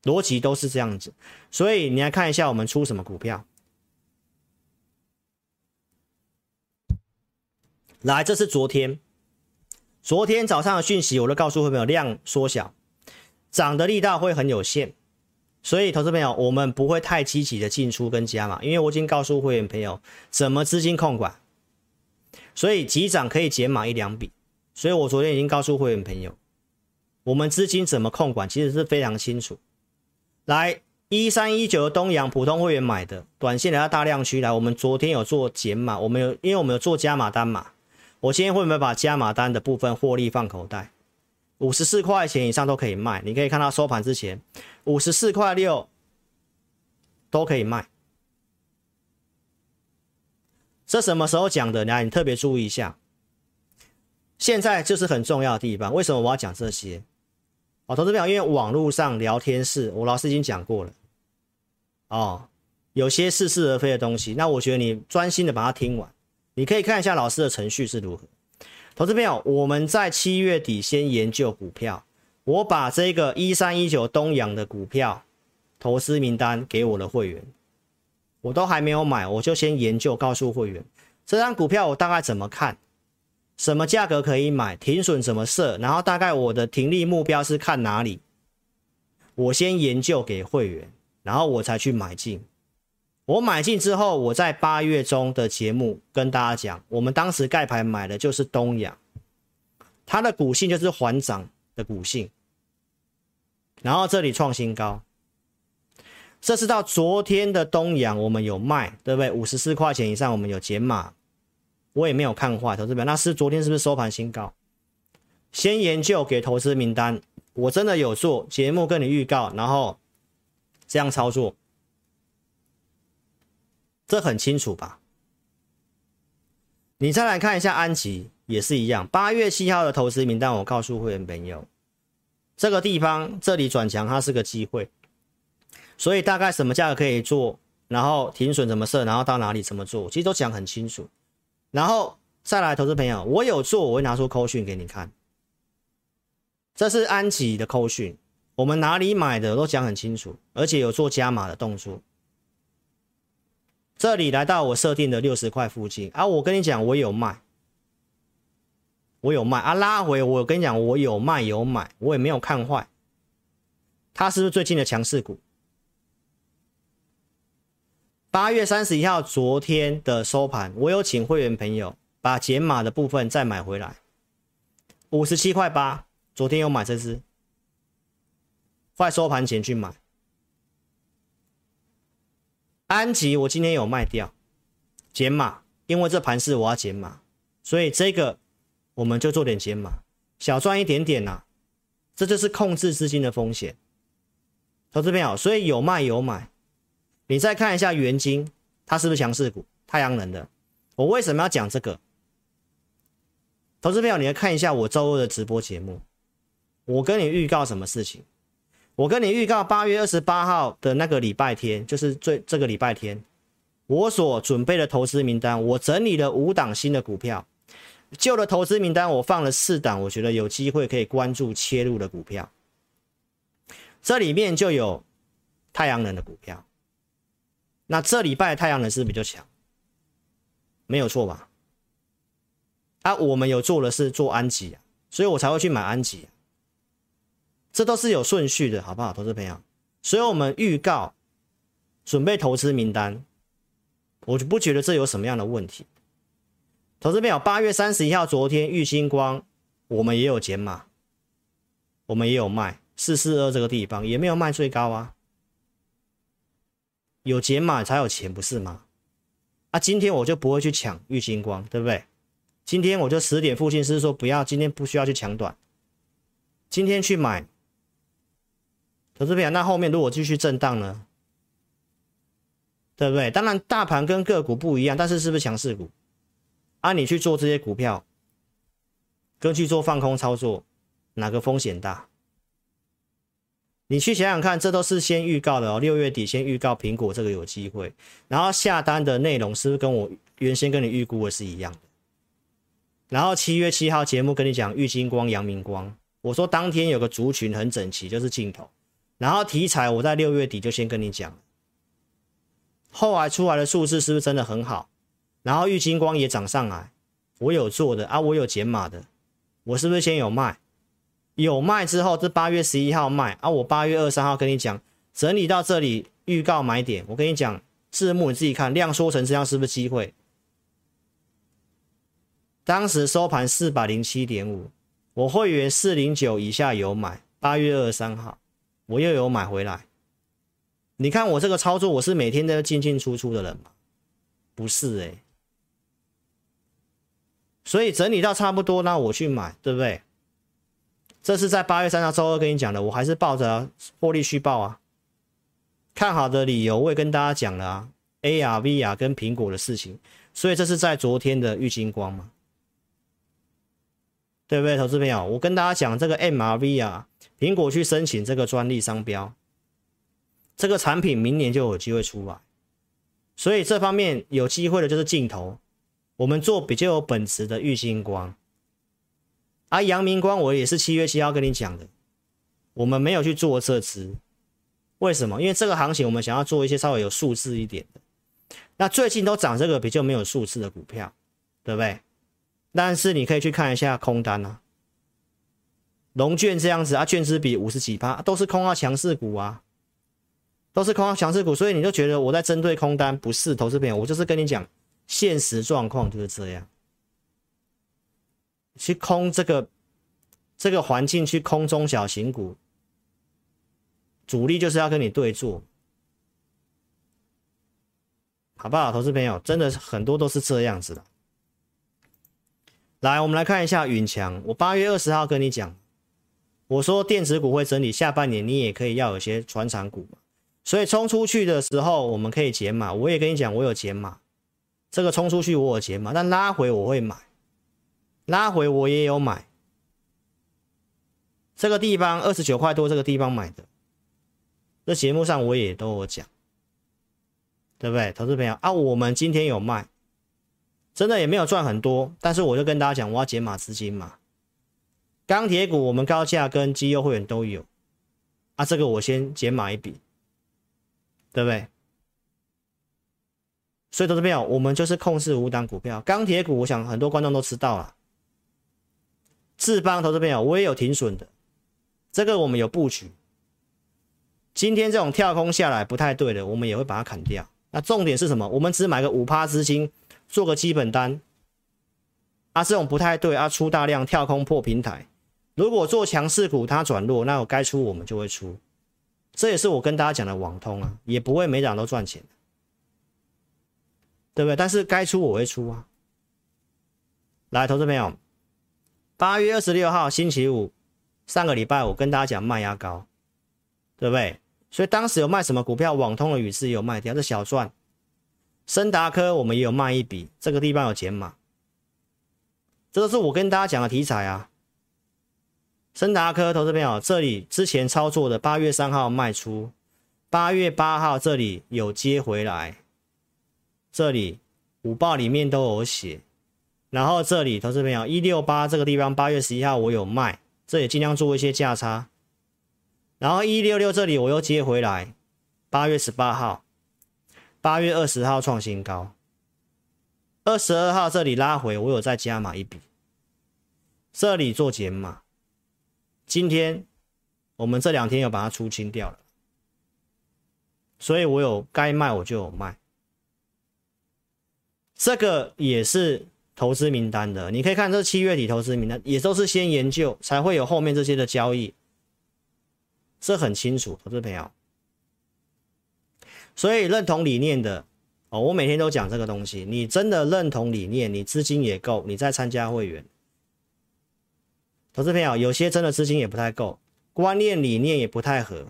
Speaker 1: 逻辑都是这样子，所以你来看一下我们出什么股票。来，这是昨天，昨天早上的讯息，我都告诉会员朋友量缩小，涨的力道会很有限，所以投资朋友，我们不会太积极的进出跟加码，因为我已经告诉会员朋友怎么资金控管，所以急涨可以减码一两笔，所以我昨天已经告诉会员朋友，我们资金怎么控管，其实是非常清楚。来，一三一九东阳普通会员买的，短线来到大量区来，我们昨天有做减码，我们有，因为我们有做加码单嘛。我今天会不会把加码单的部分获利放口袋？五十四块钱以上都可以卖，你可以看到收盘之前五十四块六都可以卖。这什么时候讲的？来，你特别注意一下。现在就是很重要的地方。为什么我要讲这些？哦，投资朋友，因为网络上聊天室，我老师已经讲过了。哦，有些似是而非的东西，那我觉得你专心的把它听完，你可以看一下老师的程序是如何。投资朋友，我们在七月底先研究股票，我把这个一三一九东阳的股票投资名单给我的会员，我都还没有买，我就先研究，告诉会员这张股票我大概怎么看，什么价格可以买，停损怎么设，然后大概我的停利目标是看哪里，我先研究给会员，然后我才去买进。我买进之后，我在八月中的节目跟大家讲，我们当时盖牌买的就是东阳，它的股性就是缓涨的股性，然后这里创新高，这是到昨天的东阳，我们有卖，对不对？五十四块钱以上，我们有减码，我也没有看坏，投资表，那是昨天是不是收盘新高？先研究给投资名单，我真的有做节目跟你预告，然后这样操作。这很清楚吧？你再来看一下安吉也是一样，八月七号的投资名单，我告诉会员朋友，这个地方这里转强，它是个机会，所以大概什么价格可以做，然后停损怎么设，然后到哪里怎么做，其实都讲很清楚。然后再来，投资朋友，我有做，我会拿出扣讯给你看，这是安吉的扣讯，我们哪里买的都讲很清楚，而且有做加码的动作。这里来到我设定的六十块附近啊，我跟你讲，我有卖，我有卖啊，拉回我跟你讲，我有卖有买，我也没有看坏。它是不是最近的强势股？八月三十一号，昨天的收盘，我有请会员朋友把减码的部分再买回来，五十七块八，昨天有买这只，快收盘前去买。安吉，我今天有卖掉，减码，因为这盘是我要减码，所以这个我们就做点减码，小赚一点点呐、这就是控制资金的风险。投资朋友，所以有卖有买。你再看一下元晶，它是不是强势股？太阳能的。我为什么要讲这个？投资朋友，你来看一下我周二的直播节目，我跟你预告什么事情？我跟你预告，八月二十八号的那个礼拜天，就是最这个礼拜天，我所准备的投资名单，我整理了五档新的股票，旧的投资名单我放了四档，我觉得有机会可以关注切入的股票，这里面就有太阳能的股票，那这礼拜太阳能是比较强，没有错吧？啊，我们有做的是做安吉啊，所以我才会去买安吉。这都是有顺序的，好不好，投资朋友？所以我们预告准备投资名单，我就不觉得这有什么样的问题。投资朋友，八月三十一号，昨天玉晶光我们也有减码，我们也有卖四四二这个地方，也没有卖最高啊。有减码才有钱，不是吗？啊，今天我就不会去抢玉晶光，对不对？今天我就十点附近是说不要，今天不需要去抢短，今天去买。投资朋友，那后面如果继续震荡呢？对不对？当然，大盘跟个股不一样，但是是不是强势股？啊，你去做这些股票，跟去做放空操作，哪个风险大？你去想想看，这都是先预告的哦。六月底先预告苹果这个有机会，然后下单的内容是不是跟我原先跟你预估的是一样的？然后七月七号节目跟你讲玉金光、阳明光，我说当天有个族群很整齐，就是镜头。然后题材我在六月底就先跟你讲，后来出来的数字是不是真的很好？然后玉金光也涨上来，我有做的啊，我有减码的，我是不是先有卖？有卖之后，这八月十一号卖啊，我八月二十三号跟你讲，整理到这里预告买点，我跟你讲字幕你自己看，量缩成这样是不是机会？当时收盘四百零七点五，我会员四零九以下有买，八月二十三号。我又有买回来，你看我这个操作，我是每天都要进进出出的人吗？不是哎、所以整理到差不多，那我去买，对不对？这是在八月三号周二跟你讲的，我还是抱着获利续报啊。看好的理由我也跟大家讲了啊，AR、VR 跟苹果的事情，所以这是在昨天的玉金光嘛，对不对，投资朋友？我跟大家讲这个 MRV 啊，苹果去申请这个专利商标，这个产品明年就有机会出来，所以这方面有机会的就是镜头，我们做比较有本质的玉星光。而、啊、阳明光我也是七月七号跟你讲的，我们没有去做这支，为什么？因为这个行情我们想要做一些稍微有数字一点的。那最近都涨这个比较没有数字的股票，对不对？但是你可以去看一下空单啊，龙卷这样子啊，券资比五十几趴，都是空啊强势股啊，都是空啊强势股，所以你就觉得我在针对空单，不是投资朋友，我就是跟你讲现实状况就是这样，去空这个这个环境，去空中小型股，主力就是要跟你对坐。好不好，投资朋友，真的很多都是这样子的。来，我们来看一下允强。我八月二十号跟你讲，我说电子股会整理，下半年你也可以要有些传产股嘛。所以冲出去的时候，我们可以减码。我也跟你讲，我有减码。这个冲出去我有减码，但拉回我会买，拉回我也有买。这个地方二十九块多，这个地方买的，这节目上我也都有讲。对不对，投资朋友啊？我们今天有卖，真的也没有赚很多，但是我就跟大家讲，我要减码资金嘛。钢铁股我们高价跟绩优会员都有啊，这个我先减码一笔，对不对？所以投资朋友，我们就是控制五档股票。钢铁股，我想很多观众都知道了。智邦投资朋友，我也有停损的，这个我们有布局。今天这种跳空下来不太对的，我们也会把它砍掉。那重点是什么？我们只买个五趴资金，做个基本单。啊，这种不太对啊，出大量跳空破平台。如果做强势股它转弱，那我该出我们就会出。这也是我跟大家讲的网通啊，也不会每档都赚钱，对不对？但是该出我会出啊。来，投资朋友，八月二十六号星期五，上个礼拜我跟大家讲卖压高，对不对？所以当时有卖什么股票？网通的宇智有卖掉，这小赚。森达科我们也有卖一笔，这个地方有减码。这都是我跟大家讲的题材啊。森达科投资朋友，这里之前操作的八月三号卖出，八月八号这里有接回来，这里五报里面都有写。然后这里投资朋友一六八这个地方八月十一号我有卖，这里尽量做一些价差。然后一六六这里我又接回来，八月十八号，八月二十号创新高，二十二号这里拉回，我有再加码一笔，这里做减码，今天我们这两天又把它出清掉了，所以我有该卖我就有卖，这个也是投资名单的，你可以看这七月底投资名单也都是先研究才会有后面这些的交易。这很清楚，投资朋友。所以认同理念的哦，我每天都讲这个东西。你真的认同理念，你资金也够，你再参加会员。投资朋友，有些真的资金也不太够，观念理念也不太合，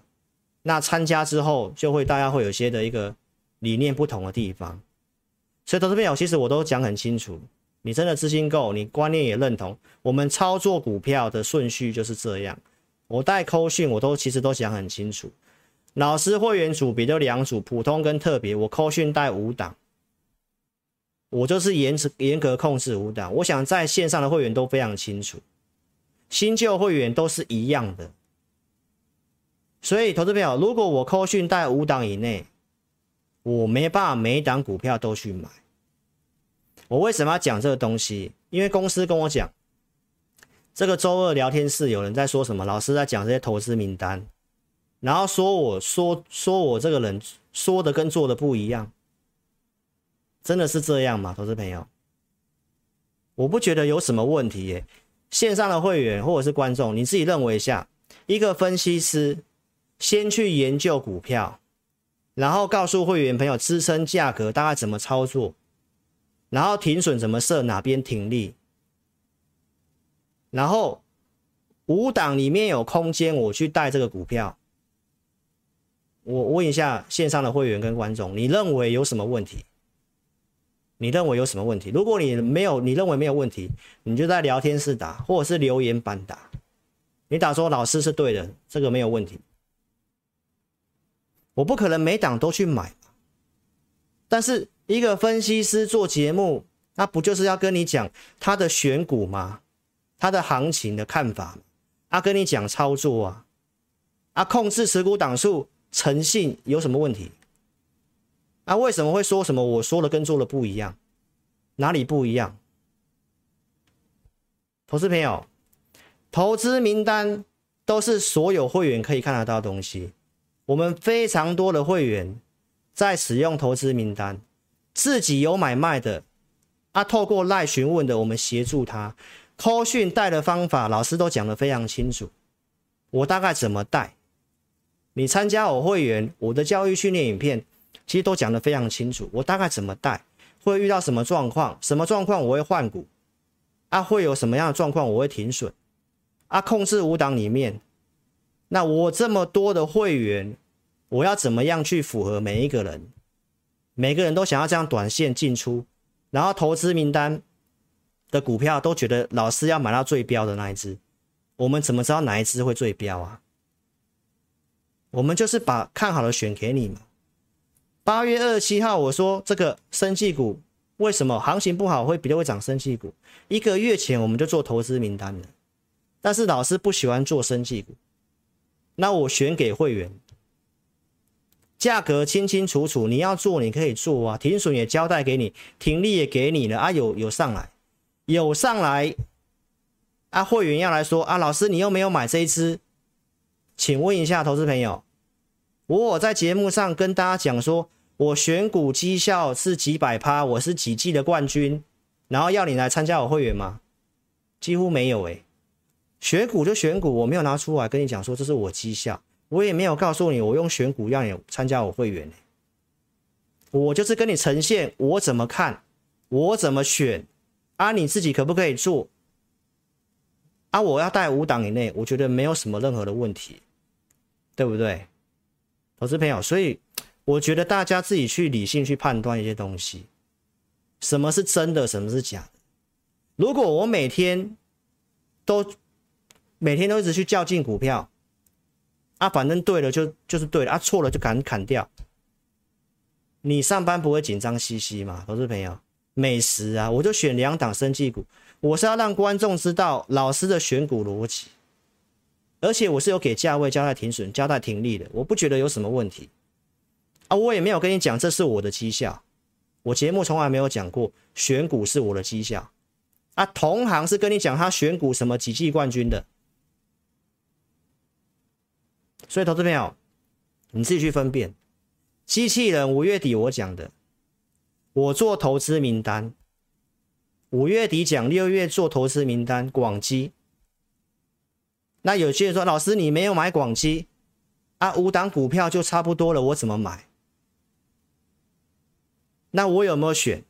Speaker 1: 那参加之后就会大家会有些的一个理念不同的地方。所以投资朋友，其实我都讲很清楚，你真的资金够，你观念也认同，我们操作股票的顺序就是这样。我带扣讯，我都其实都讲很清楚。老师会员组别就两组，普通跟特别。我扣讯带五档，我就是严严格控制五档。我想在线上的会员都非常清楚，新旧会员都是一样的。所以，投资朋友，如果我扣讯在五档以内，我没办法每一档股票都去买。我为什么要讲这个东西？因为公司跟我讲。这个周二聊天室有人在说什么？老师在讲这些投资名单，然后说我说说我这个人说的跟做的不一样，真的是这样吗？投资朋友，我不觉得有什么问题耶。线上的会员或者是观众，你自己认为一下，一个分析师先去研究股票，然后告诉会员朋友支撑价格大概怎么操作，然后停损怎么设，哪边停利。然后五档里面有空间，我去带这个股票。我问一下线上的会员跟观众，你认为有什么问题？你认为有什么问题？如果你没有，你认为没有问题，你就在聊天室打，或者是留言板打。你打说老师是对的，这个没有问题。我不可能每档都去买，但是一个分析师做节目，那不就是要跟你讲他的选股吗？他的行情的看法，他跟你讲操作啊，啊，控制持股档数，诚信有什么问题？啊，为什么会说什么我说的跟做的不一样？哪里不一样？投资朋友，投资名单都是所有会员可以看得到的东西。我们非常多的会员在使用投资名单，自己有买卖的，啊，透过赖询问的，我们协助他。扣讯带的方法，老师都讲得非常清楚。我大概怎么带？你参加我会员，我的教育训练影片，其实都讲得非常清楚。我大概怎么带？会遇到什么状况？什么状况我会换股？啊，会有什么样的状况我会停损？啊，控制五档里面。那我这么多的会员，我要怎么样去符合每一个人？每个人都想要这样短线进出，然后投资名单的股票都觉得老师要买到最标的那一只，我们怎么知道哪一只会最标啊？我们就是把看好的选给你嘛。八月二十七号我说这个生技股为什么行情不好会比较会涨？生技股一个月前我们就做投资名单了，但是老师不喜欢做生技股。那我选给会员，价格清清楚楚，你要做你可以做啊，停损也交代给你，停利也给你了啊，有有上来，有上来，啊，会员要来说啊，老师你又没有买这一支，请问一下投资朋友，我我在节目上跟大家讲说，我选股绩效是几百趴，我是几季的冠军，然后要你来参加我会员吗？几乎没有诶、选股就选股，我没有拿出来跟你讲说这是我绩效，我也没有告诉你我用选股让你参加我会员，我就是跟你呈现我怎么看，我怎么选，啊你自己可不可以做？啊我要带五档以内，我觉得没有什么任何的问题，对不对？投资朋友，所以我觉得大家自己去理性去判断一些东西，什么是真的，什么是假的。如果我每天都每天都一直去较劲股票，啊，反正对了就就是对了，啊，错了就赶紧砍掉。你上班不会紧张兮兮吗？投资朋友，美食啊，我就选两档生技股，我是要让观众知道老师的选股逻辑，而且我是有给价位、交代停损、交代停利的，我不觉得有什么问题。啊，我也没有跟你讲这是我的绩效，我节目从来没有讲过选股是我的绩效。啊，同行是跟你讲他选股什么几季冠军的。所以，投资朋友，你自己去分辨。机器人五月底我讲的，我做投资名单。五月底讲，六月做投资名单，广基。那有些人说，老师你没有买广基啊？五档股票就差不多了，我怎么买？那我有没有选？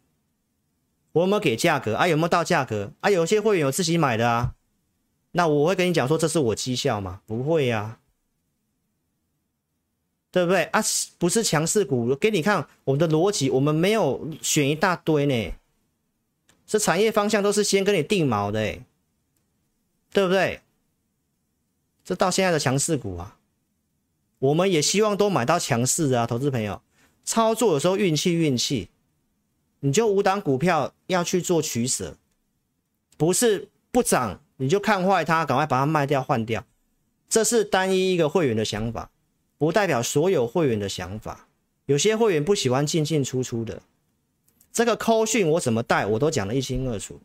Speaker 1: 我有没有给价格啊？有没有到价格啊？有些会员有自己买的啊。那我会跟你讲说，这是我绩效吗？不会呀、啊。对不对啊？不是强势股，给你看我们的逻辑，我们没有选一大堆呢。这产业方向都是先跟你定锚的，哎，对不对？这到现在的强势股啊，我们也希望都买到强势的啊，投资朋友，操作有时候运气运气，你就五档股票要去做取舍，不是不涨你就看坏它，赶快把它卖掉换掉，这是单一一个会员的想法。不代表所有会员的想法，有些会员不喜欢进进出出的。这个扣讯我怎么带，我都讲的一清二楚。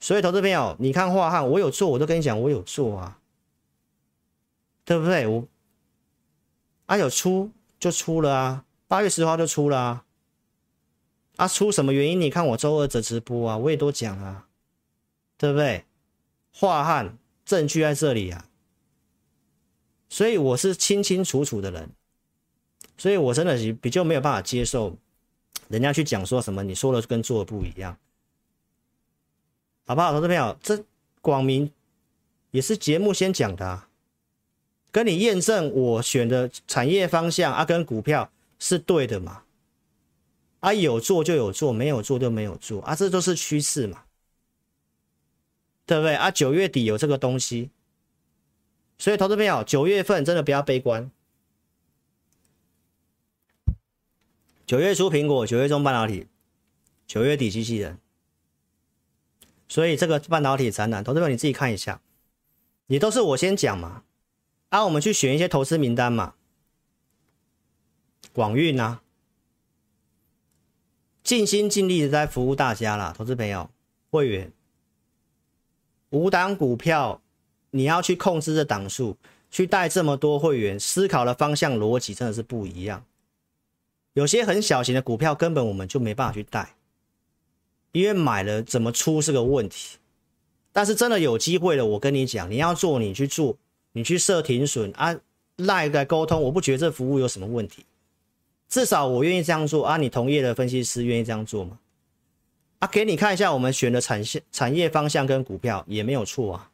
Speaker 1: 所以，投资朋友，你看樺汉，我有做，我都跟你讲，我有做啊，对不对？我啊有出就出了啊，八月十号就出了啊。啊，出什么原因？你看我周二的直播啊，我也都讲啊，对不对？樺汉证据在这里啊。所以我是清清楚楚的人，所以我真的是比较没有办法接受人家去讲说什么你说的跟做的不一样，好不好？投资朋友，这广明也是节目先讲的啊，跟你验证我选的产业方向啊跟股票是对的嘛？啊，有做就有做，没有做就没有做啊，这都是趋势嘛，对不对啊？九月底有这个东西，所以投资朋友，九月份真的不要悲观。九月初苹果，九月中半导体，九月底机器人，所以这个半导体展览，投资朋友你自己看一下，也都是我先讲嘛，啊，我们去选一些投资名单嘛，广运啊。尽心尽力的在服务大家啦，投资朋友、会员，五档股票，你要去控制这档数，去带这么多会员，思考的方向逻辑真的是不一样。有些很小型的股票，根本我们就没办法去带，因为买了怎么出是个问题。但是真的有机会了，我跟你讲，你要做你去做，你去设停损啊，LINE 来沟通，我不觉得这服务有什么问题。至少我愿意这样做啊！你同业的分析师愿意这样做吗？啊，给你看一下我们选的产线、产业方向跟股票也没有错啊。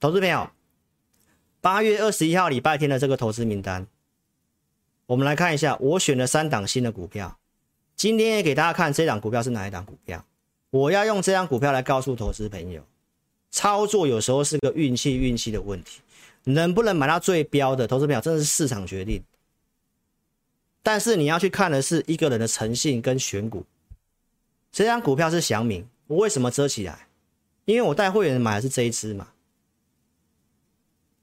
Speaker 1: 投资朋友，八月二十一号礼拜天的这个投资名单，我们来看一下，我选了三档新的股票。今天也给大家看这档股票是哪一档股票。我要用这张股票来告诉投资朋友，操作有时候是个运气、运气的问题，能不能买到最标的？投资朋友，真的是市场决定。但是你要去看的是一个人的诚信跟选股。这张股票是祥明，我为什么遮起来？因为我带会员买的是这一支嘛。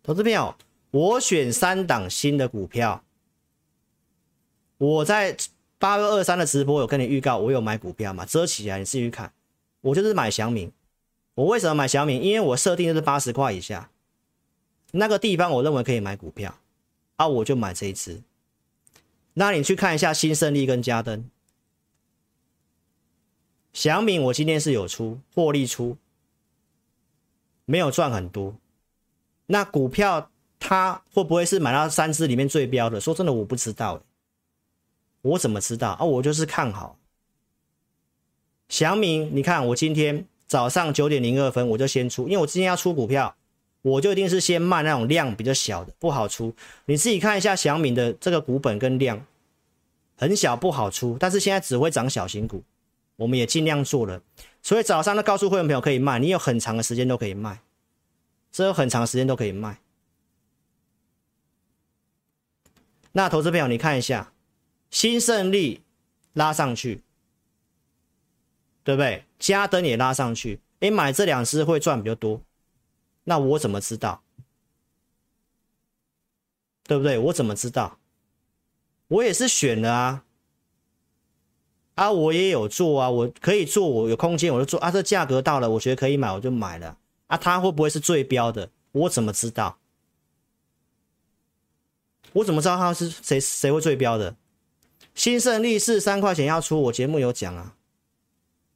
Speaker 1: 投资朋友，我选三档新的股票。我在八月二三的直播有跟你预告，我有买股票嘛？遮起来，你自己去看。我就是买祥明。我为什么买小米？因为我设定的是八十块以下，那个地方我认为可以买股票，啊，我就买这一支。那你去看一下新胜利跟嘉登、祥敏，我今天是有出获利出，没有赚很多。那股票它会不会是买到三只里面最标的？说真的，我不知道，我怎么知道啊？我就是看好祥敏。你看我今天早上九点零二分我就先出，因为我今天要出股票，我就一定是先卖那种量比较小的，不好出。你自己看一下小米的这个股本跟量。很小不好出，但是现在只会涨小型股，我们也尽量做了。所以早上都告诉会员朋友可以卖，你有很长的时间都可以卖，这有很长时间都可以卖。那投资朋友，你看一下，新胜利拉上去，对不对？加登也拉上去，诶，买这两只会赚比较多，那我怎么知道？对不对？我怎么知道？我也是选了啊，啊，我也有做啊，我可以做，我有空间我就做啊，这价格到了，我觉得可以买，我就买了啊。它会不会是最标的？我怎么知道？我怎么知道它是谁谁会最标的？新胜利是三块钱要出，我节目有讲啊。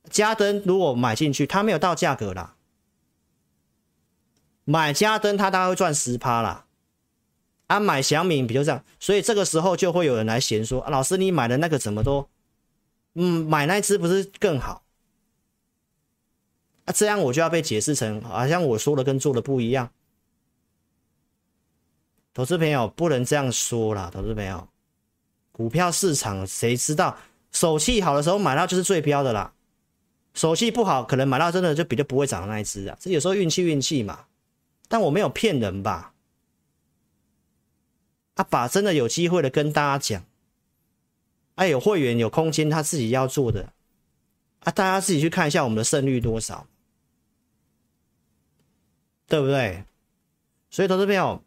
Speaker 1: 加登如果买进去，它没有到价格啦，买加登它大概会赚十趴啦。啊，买祥敏比如这样，所以这个时候就会有人来嫌说：“啊、老师，你买的那个怎么都……嗯，买那只不是更好？”啊，这样我就要被解释成好像我说的跟做的不一样。投资朋友不能这样说啦，投资朋友，股票市场谁知道？手气好的时候买到就是最标的啦，手气不好可能买到真的就比较不会涨的那一只啊。这有时候运气运气嘛，但我没有骗人吧？啊，把真的有机会的跟大家讲，哎，有会员有空间，他自己要做的啊，大家自己去看一下我们的胜率多少，对不对？所以，投资朋友，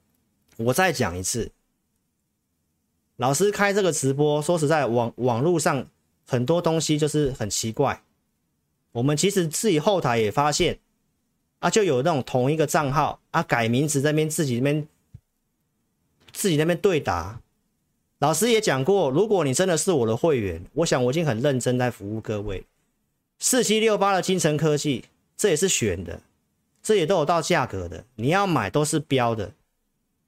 Speaker 1: 我再讲一次，老师开这个直播，说实在，网网络上很多东西就是很奇怪，我们其实自己后台也发现，啊，就有那种同一个账号啊，改名字在那边自己那边。自己那边对答，老师也讲过，如果你真的是我的会员，我想我已经很认真在服务各位。四七六八的精诚科技，这也是选的，这也都有到价格的，你要买都是标的。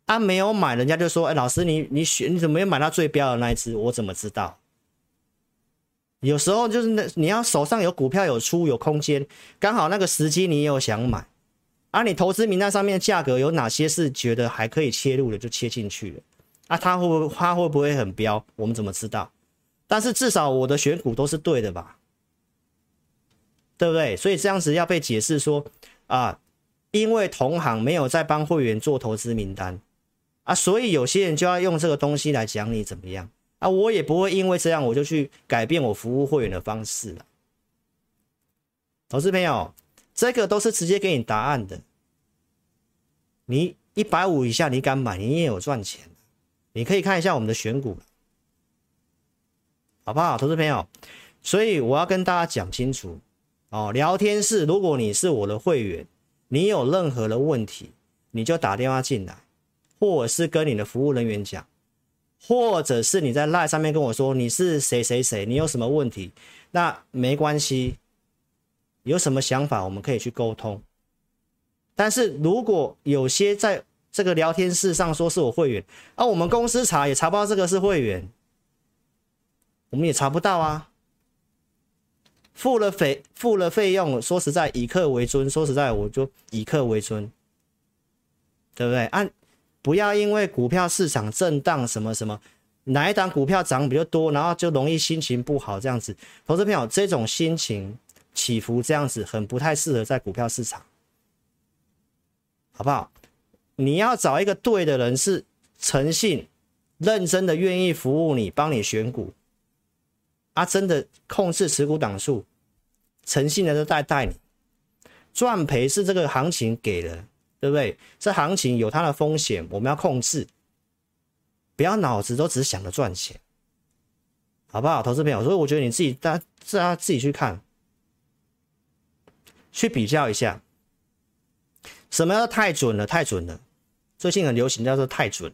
Speaker 1: 啊，没有买，人家就说，哎，老师你你选你怎么没有买到最标的那一只？我怎么知道？有时候就是那你要手上有股票有出有空间，刚好那个时机你也有想买。啊，你投资名单上面的价格有哪些是觉得还可以切入的，就切进去了。啊，它会不会它会不会很飙？我们怎么知道？但是至少我的选股都是对的吧？对不对？所以这样子要被解释说啊，因为同行没有在帮会员做投资名单啊，所以有些人就要用这个东西来讲你怎么样啊？我也不会因为这样我就去改变我服务会员的方式了。投资朋友，这个都是直接给你答案的。你一百五以下你敢买，你也有赚钱。你可以看一下我们的选股，好不好，投资朋友？所以我要跟大家讲清楚。哦，聊天室，如果你是我的会员，你有任何的问题，你就打电话进来，或者是跟你的服务人员讲，或者是你在 LINE 上面跟我说你是谁谁谁，你有什么问题，那没关系，有什么想法我们可以去沟通。但是如果有些在这个聊天室上说是我会员，啊，我们公司查也查不到这个是会员，我们也查不到啊。付了费付了费用，说实在以客为尊，说实在我就以客为尊，对不对？按、不要因为股票市场震荡什么什么，哪一档股票涨比较多，然后就容易心情不好这样子。投资朋友，这种心情起伏这样子，很不太适合在股票市场，好不好？你要找一个对的人，是诚信、认真的，愿意服务你，帮你选股。啊，真的控制持股档数，诚信的都带带你，赚赔是这个行情给的，对不对？这行情有它的风险，我们要控制，不要脑子都只想着赚钱，好不好，投资朋友？所以我觉得你自己大家自己去看，去比较一下，什么叫太准了？太准了！最近很流行叫做太准，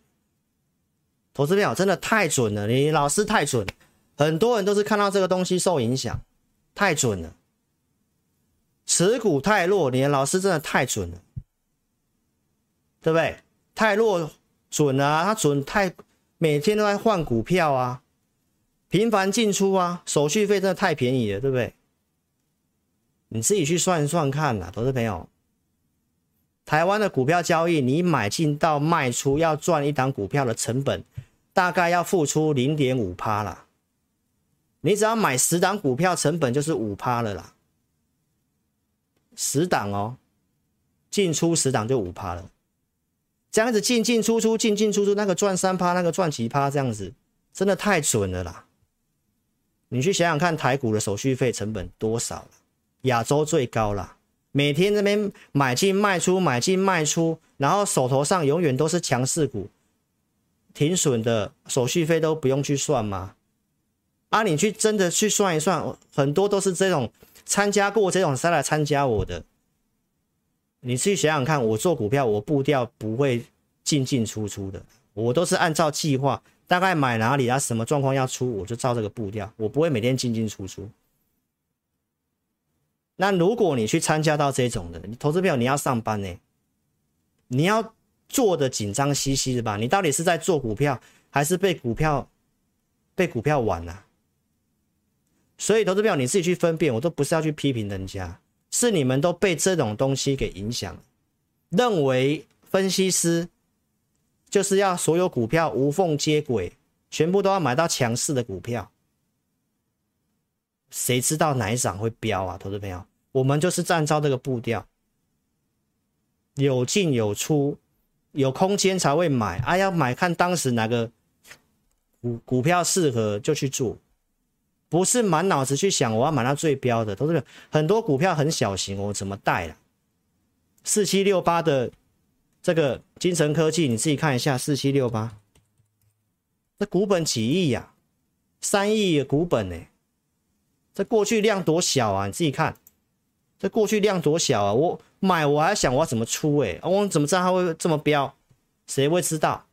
Speaker 1: 投资朋友真的太准了，你老师太准。很多人都是看到这个东西受影响，太准了。持股太弱，你的老师真的太准了，对不对？太弱准啊，他准太，每天都在换股票啊，频繁进出啊，手续费真的太便宜了，对不对？你自己去算一算看呐，投资朋友。台湾的股票交易，你买进到卖出要赚一档股票的成本，大概要付出零点五趴啦。你只要买十档股票，成本就是五趴了啦。十档哦，进出十档就五趴了。这样子进进出出，进进出出，那个赚三趴，那个赚几趴，这样子真的太准了啦。你去想想看，台股的手续费成本多少？亚洲最高啦。每天这边买进卖出，买进卖出，然后手头上永远都是强势股，停损的手续费都不用去算吗？啊，你去真的去算一算，很多都是这种参加过这种才来参加我的。你去想想看，我做股票，我步调不会进进出出的，我都是按照计划，大概买哪里啊，什么状况要出，我就照这个步调，我不会每天进进出出。那如果你去参加到这种的，你投资票你要上班呢，你要做的紧张兮兮的吧？你到底是在做股票，还是被股票被股票玩啊？所以，投资票你自己去分辨，我都不是要去批评人家，是你们都被这种东西给影响，认为分析师就是要所有股票无缝接轨，全部都要买到强势的股票。谁知道哪一涨会飙啊？投资朋友，我们就是按照这个步调，有进有出，有空间才会买啊，要买看当时哪个股股票适合就去做。不是满脑子去想我要买到最标的，都是很多股票很小型，我怎么带了？四七六八的这个金城科技，你自己看一下，四七六八，这股本几亿呀？三亿的股本呢？这过去量多小啊？你自己看，这过去量多小啊？我买我还想我要怎么出？哎，我怎么知道它会这么标？谁会知道？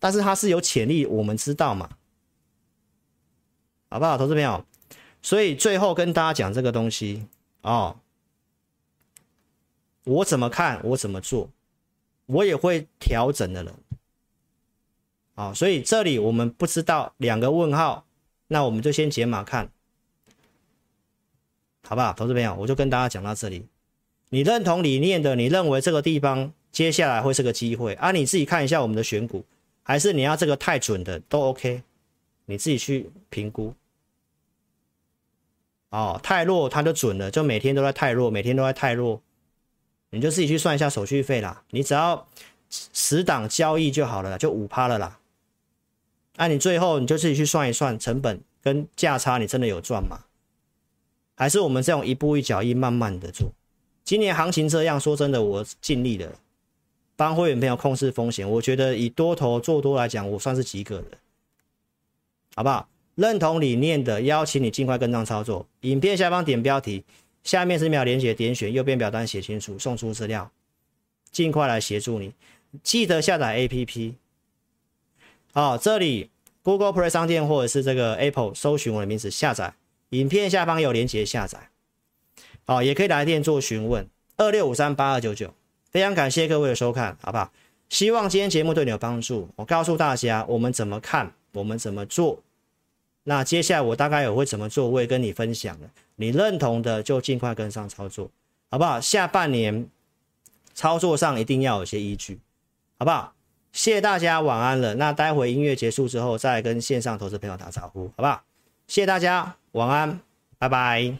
Speaker 1: 但是它是有潜力，我们知道嘛？好不好，投资朋友？所以最后跟大家讲这个东西哦，我怎么看，我怎么做，我也会调整的人。啊、所以这里我们不知道两个问号，那我们就先解码看，好不好，投资朋友？我就跟大家讲到这里。你认同理念的，你认为这个地方接下来会是个机会啊？你自己看一下我们的选股，还是你要这个太准的都 OK。你自己去评估。哦，太弱它就准了，就每天都在太弱，每天都在太弱，你就自己去算一下手续费啦。你只要十档交易就好了，就五趴了啦。那、你最后你就自己去算一算成本跟价差，你真的有赚吗？还是我们这种一步一脚印，慢慢的做？今年行情这样，说真的，我尽力了，帮会员朋友控制风险。我觉得以多头做多来讲，我算是及格的，好不好？认同理念的，邀请你尽快跟上操作。影片下方点标题，下面是秒连接，点选右边表单写清楚，送出资料，尽快来协助你。记得下载 APP。好，这里 Google Play 商店或者是这个 Apple 搜寻我的名字下载。影片下方有连接下载。好，也可以来电做询问，二六五三八二九九。非常感谢各位的收看，好不好？希望今天节目对你有帮助。我告诉大家，我们怎么看，我们怎么做。那接下来我大概有会怎么做，我也跟你分享了。你认同的就尽快跟上操作，好不好？下半年操作上一定要有些依据，好不好？谢谢大家，晚安了。那待会音乐结束之后，再跟线上投资朋友打招呼，好不好？谢谢大家，晚安，拜拜。